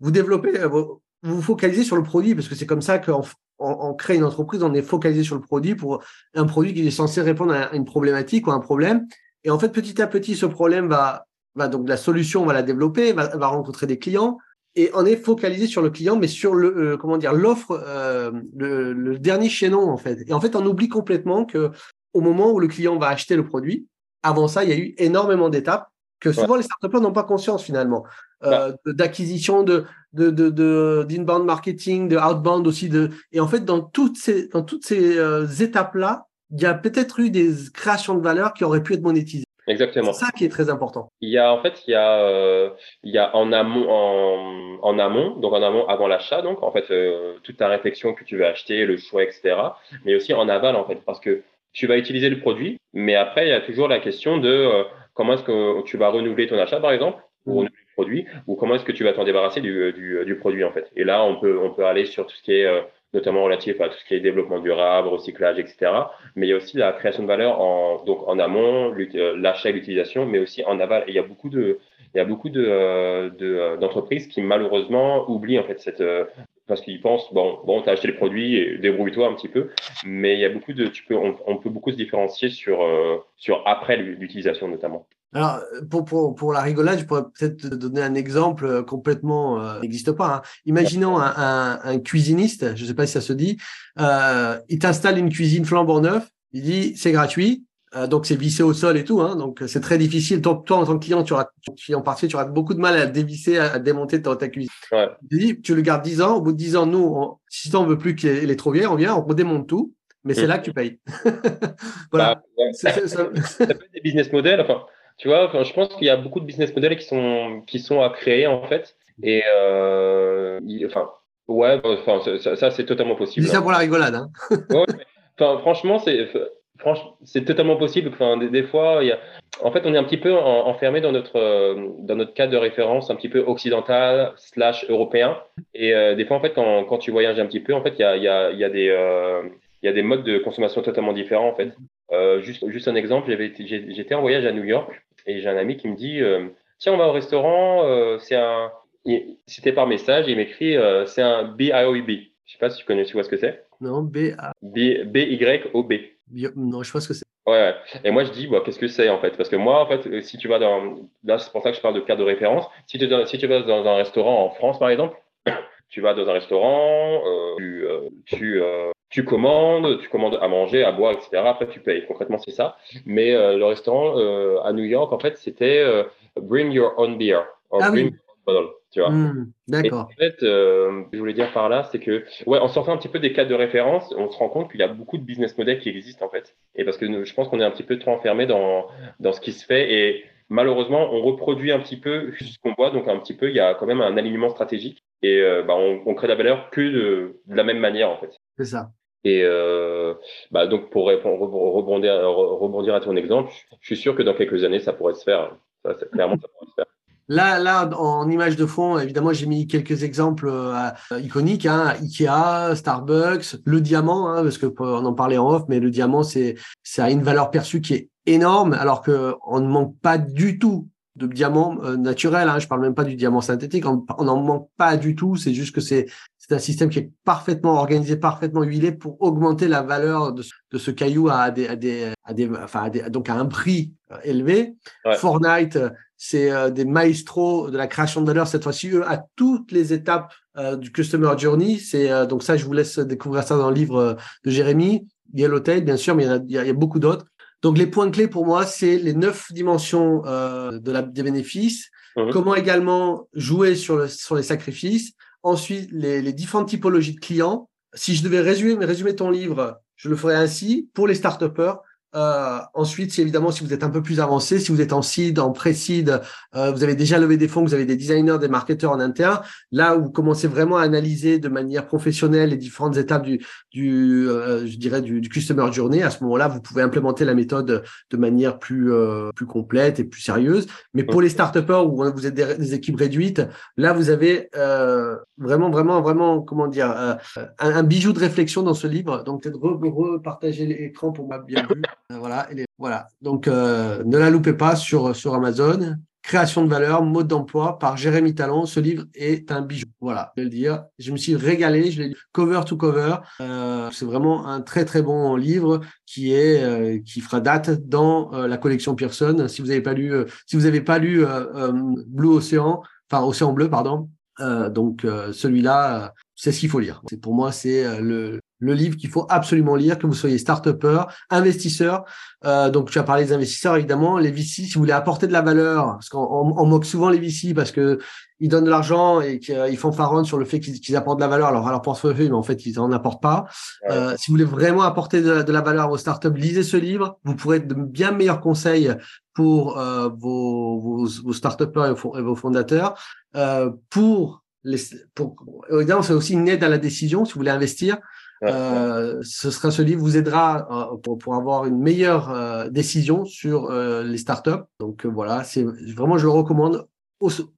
Vous développez, euh, vous vous focalisez sur le produit, parce que c'est comme ça qu'on on, crée une entreprise, on est focalisé sur le produit pour un produit qui est censé répondre à une problématique ou un problème. Et en fait, petit à petit, ce problème va, va donc la solution, on va la développer, va, va rencontrer des clients, et on est focalisé sur le client, mais sur le euh, comment dire l'offre, euh, le, le, dernier chaînon en fait. Et en fait, on oublie complètement que au moment où le client va acheter le produit, avant ça, il y a eu énormément d'étapes que souvent les startups n'ont pas conscience finalement euh, bah. d'acquisition de de d'inbound marketing, de outbound aussi de et en fait dans toutes ces dans toutes ces euh, étapes là, il y a peut-être eu des créations de valeur qui auraient pu être monétisées. Exactement. C'est ça qui est très important. Il y a en fait il y a euh, il y a en amont en, en amont donc en amont avant l'achat donc en fait toute ta réflexion que tu veux acheter le choix etc mais aussi en aval en fait parce que tu vas utiliser le produit, mais après, il y a toujours la question de euh, comment est-ce que tu vas renouveler ton achat, par exemple, ou renouveler le produit, ou comment est-ce que tu vas t'en débarrasser du, du, du, produit, en fait. Et là, on peut, on peut aller sur tout ce qui est euh, notamment relatif à tout ce qui est développement durable, recyclage, etc. Mais il y a aussi la création de valeur en, donc en amont, euh, l'achat et l'utilisation, mais aussi en aval. Et il y a beaucoup de, il y a beaucoup de, d'entreprises qui malheureusement oublient en fait cette, parce qu'ils pensent bon bon t'as acheté le produit et débrouille-toi un petit peu mais il y a beaucoup de tu peux on, peut beaucoup se différencier sur euh, sur après l'utilisation notamment Alors, pour, pour, pour la rigolade, je pourrais peut-être te donner un exemple euh, complètement euh, n'existe pas. Hein. Imaginons un, un, un, cuisiniste, je ne sais pas si ça se dit, euh, il t'installe une cuisine flambant neuf, il dit c'est gratuit, euh, donc c'est vissé au sol et tout, hein, donc c'est très difficile. Toi, toi, en tant que client, tu auras, en partie, tu auras beaucoup de mal à dévisser, à, démonter ta, ta cuisine. Ouais. dis, tu le gardes 10 ans, au bout de 10 ans, nous, on, si on veut plus qu'il est trop vieille, on vient, on démonte tout, mais c'est mm. là que tu payes. *laughs* voilà. Bah, *laughs* ça peut être des business models. Enfin, tu vois, enfin, je pense qu'il y a beaucoup de business models qui sont qui sont à créer en fait. Et euh, enfin, ouais, enfin, ça, ça c'est totalement possible. dis ça pour la rigolade. Hein. ouais, enfin, franchement, c'est franchement, c'est totalement possible. Enfin, des, fois, il y a... en fait, on est un petit peu enfermé dans notre dans notre cadre de référence un petit peu occidental slash européen. Et euh, des fois, en fait, quand, quand tu voyages un petit peu, en fait, il y a, y, a, y a des euh, il y a des modes de consommation totalement différents en fait. Euh, juste, juste un exemple, j'étais en voyage à New York et j'ai un ami qui me dit euh, tiens on va au restaurant, euh, c'est un, c'était par message, il m'écrit euh, c'est un BIOB. Je sais pas si tu connais, tu vois ce que c'est? Non, B A B Y O B. Non, je sais pas ce que c'est. Ouais, Et moi, je dis, bah, qu'est-ce que c'est en fait? Parce que moi, en fait, si tu vas dans. Là, c'est pour ça que je parle de carte de référence. Si tu, si tu vas dans un restaurant en France, par exemple, *coughs* tu vas dans un restaurant, euh, tu, euh, tu, euh, tu, commandes, tu commandes à manger, à boire, etc. Après, tu payes. Concrètement, c'est ça. Mais le restaurant à New York, en fait, c'était Bring your own beer. ah bring oui. bottle, tu vois. Hmm, D'accord. En fait, que je voulais dire par là, c'est que, ouais, en sortant un petit peu des cadres de référence, on se rend compte qu'il y a beaucoup de business models qui existent, en fait. Et parce que je pense qu'on est un petit peu trop enfermé dans, dans ce qui se fait. Et malheureusement, on reproduit un petit peu ce qu'on voit. Donc, un petit peu, il y a quand même un alignement stratégique et euh, bah, on, on, crée la valeur que de, de, la même manière en fait. C'est ça. Et euh, bah, donc pour rebondir, rebondir à ton exemple, je suis sûr que dans quelques années ça pourrait se faire. Clairement, ça pourrait se faire. Là, là, en image de fond, évidemment, j'ai mis quelques exemples euh, iconiques, hein, Ikea, Starbucks, le diamant, hein, parce que on en parlait en off, mais le diamant, c'est, ça a une valeur perçue qui est énorme, alors que on ne manque pas du tout de diamants euh, naturels. Hein, je parle même pas du diamant synthétique. On n'en manque pas du tout. C'est juste que c'est c'est un système qui est parfaitement organisé, parfaitement huilé pour augmenter la valeur de, de ce caillou à des à des à des enfin à des, donc à un prix euh, élevé. Fortnite, c'est euh, des maestros de la création de valeur cette fois-ci eux à toutes les étapes du customer journey. C'est donc ça, je vous laisse découvrir ça dans le livre de Jérémy. Yellowtail, bien sûr, mais il y, a, il y a beaucoup d'autres. Donc les points clés pour moi, c'est les neuf dimensions euh, de la, des bénéfices, mhm. comment également jouer sur, le, sur les sacrifices, ensuite les, les différentes typologies de clients. Si je devais résumer, résumer ton livre, je le ferais ainsi. Pour les start euh, ensuite, si évidemment, si vous êtes un peu plus avancé, si vous êtes en seed, en pré-seed, euh, vous avez déjà levé des fonds, vous avez des designers, des marketeurs en interne, là où vous commencez vraiment à analyser de manière professionnelle les différentes étapes du, du euh, je dirais, du, du, customer journey, à ce moment-là, vous pouvez implémenter la méthode de manière plus, euh, plus complète et plus sérieuse. Mais pour les start où vous êtes des, équipes réduites, là, vous avez euh, vraiment, vraiment, vraiment, comment dire, un, un, bijou de réflexion dans ce livre. Donc, peut-être repartager l'écran pour moi bien *laughs* vu. Euh, voilà, voilà. Donc, euh, ne la loupez pas sur, sur Amazon. Création de valeur, mode d'emploi par Jérémy Talon. Ce livre est un bijou. Voilà, je vais le dire. Je me suis régalé. Je l'ai lu cover to cover. Euh, c'est vraiment un très très bon livre qui est qui fera date dans la collection Pearson. Si vous n'avez pas lu, si vous n'avez pas lu Blue Ocean, enfin Océan Bleu, pardon. donc celui-là, c'est ce qu'il faut lire. C'est pour moi, c'est le le livre qu'il faut absolument lire, que vous soyez start-upper, investisseur. Euh, donc, tu as parlé des investisseurs, évidemment. Les VC, si vous voulez apporter de la valeur, parce qu'on moque souvent les VC parce que ils donnent de l'argent et qu'ils font faronne sur le fait qu'ils apportent de la valeur alors, à leur portefeuille, mais en fait, ils n'en apportent pas. Euh, si vous voulez vraiment apporter de, la valeur vos startups, lisez ce livre. Vous pourrez être de bien meilleurs conseils pour euh, vos, vos, vos start-uppers et, vos fondateurs. Euh, pour les, pour, évidemment, c'est aussi une aide à la décision si vous voulez investir. Euh, ce sera ce livre vous aidera euh, pour, pour avoir une meilleure euh, décision sur les startups. Donc voilà, c'est vraiment je le recommande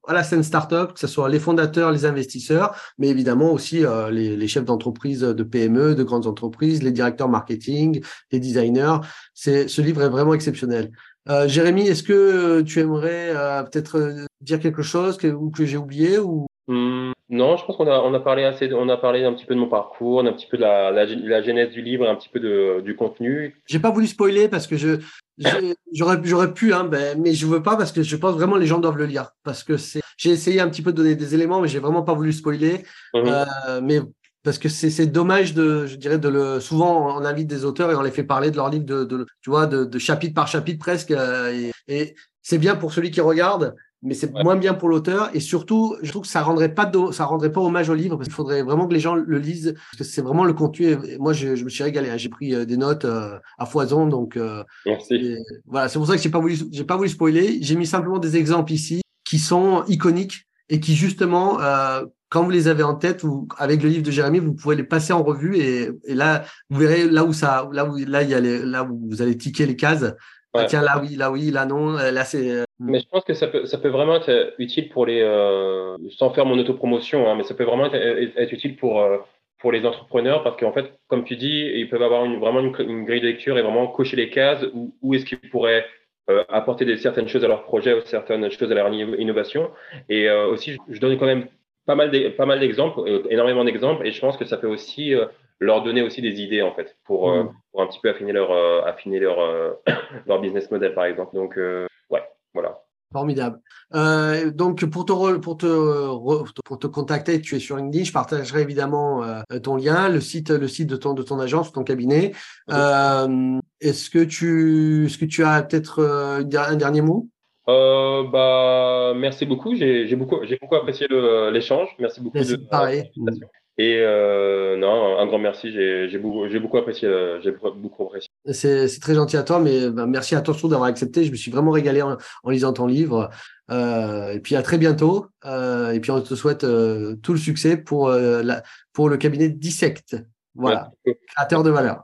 à la scène startup, que ce soit les fondateurs, les investisseurs, mais évidemment aussi les, les, chefs d'entreprise de PME, de grandes entreprises, les directeurs marketing, les designers. C'est ce livre est vraiment exceptionnel. Euh, Jérémy, est-ce que tu aimerais peut-être dire quelque chose que, ou que j'ai oublié ou? Mmh, non, je pense qu'on a, on a parlé assez, on a parlé un petit peu de mon parcours, un petit peu de la, la, la genèse du livre, un petit peu de, du contenu. J'ai pas voulu spoiler parce que je, *laughs* j'aurais, j'aurais pu, hein, ben, mais je veux pas parce que je pense vraiment les gens doivent le lire parce que c'est, j'ai essayé un petit peu de donner des éléments, mais j'ai vraiment pas voulu spoiler. Mmh. Euh, mais parce que c'est dommage de, je dirais, de le. Souvent, on invite des auteurs et on les fait parler de leur livre, de, de tu vois, de, de, chapitre par chapitre presque. Euh, et, et c'est bien pour celui qui regarde, mais c'est moins bien pour l'auteur. Et surtout, je trouve que ça rendrait pas ça rendrait pas hommage au livre parce qu'il faudrait vraiment que les gens le lisent parce que c'est vraiment le contenu. Et moi, je, je me suis régalé. Hein. J'ai pris euh, des notes euh, à foison, donc. Euh, Merci. voilà, c'est pour ça que j'ai pas voulu, j'ai pas voulu spoiler. J'ai mis simplement des exemples ici qui sont iconiques et qui justement, quand vous les avez en tête, ou avec le livre de Jérémy, vous pouvez les passer en revue et, et là, vous verrez là où ça, là où là il y a les, là où vous allez ticker les cases. Ah, tiens, là oui, là oui, là non, là c'est Mm. Mais je pense que ça peut, ça peut vraiment être utile pour les, euh, sans faire mon autopromotion, hein, mais ça peut vraiment être, utile pour, euh, pour les entrepreneurs parce qu'en fait, comme tu dis, ils peuvent avoir une, vraiment une, grille de lecture et vraiment cocher les cases où, où est-ce qu'ils pourraient euh, apporter des, certaines choses à leur projet ou certaines choses à leur innovation. Et euh, aussi, je donne quand même pas mal d'exemples, euh, énormément d'exemples, et je pense que ça peut aussi leur donner aussi des idées en fait pour, mm. pour un petit peu affiner leur affiner leur *coughs* leur business model par exemple. Donc ouais. Voilà. Formidable. Euh, donc pour te, pour, te, pour te contacter, tu es sur LinkedIn. Je partagerai évidemment euh, ton lien, le site, le site de ton, de ton agence, ton cabinet. Euh, est-ce que tu, est-ce que tu as peut-être un dernier mot? Bah, merci beaucoup. J'ai beaucoup, j'ai beaucoup apprécié l'échange. Merci beaucoup. de, pareil. Et euh, non, un grand merci. J'ai beaucoup, beaucoup apprécié. Euh, j'ai beaucoup apprécié. C'est très gentil à toi, mais bah, merci à toi surtout d'avoir accepté. Je me suis vraiment régalé en, lisant ton livre. Euh, et puis à très bientôt. Euh, et puis on te souhaite euh, tout le succès pour, la, pour le cabinet Dissect. Voilà, créateur de valeur.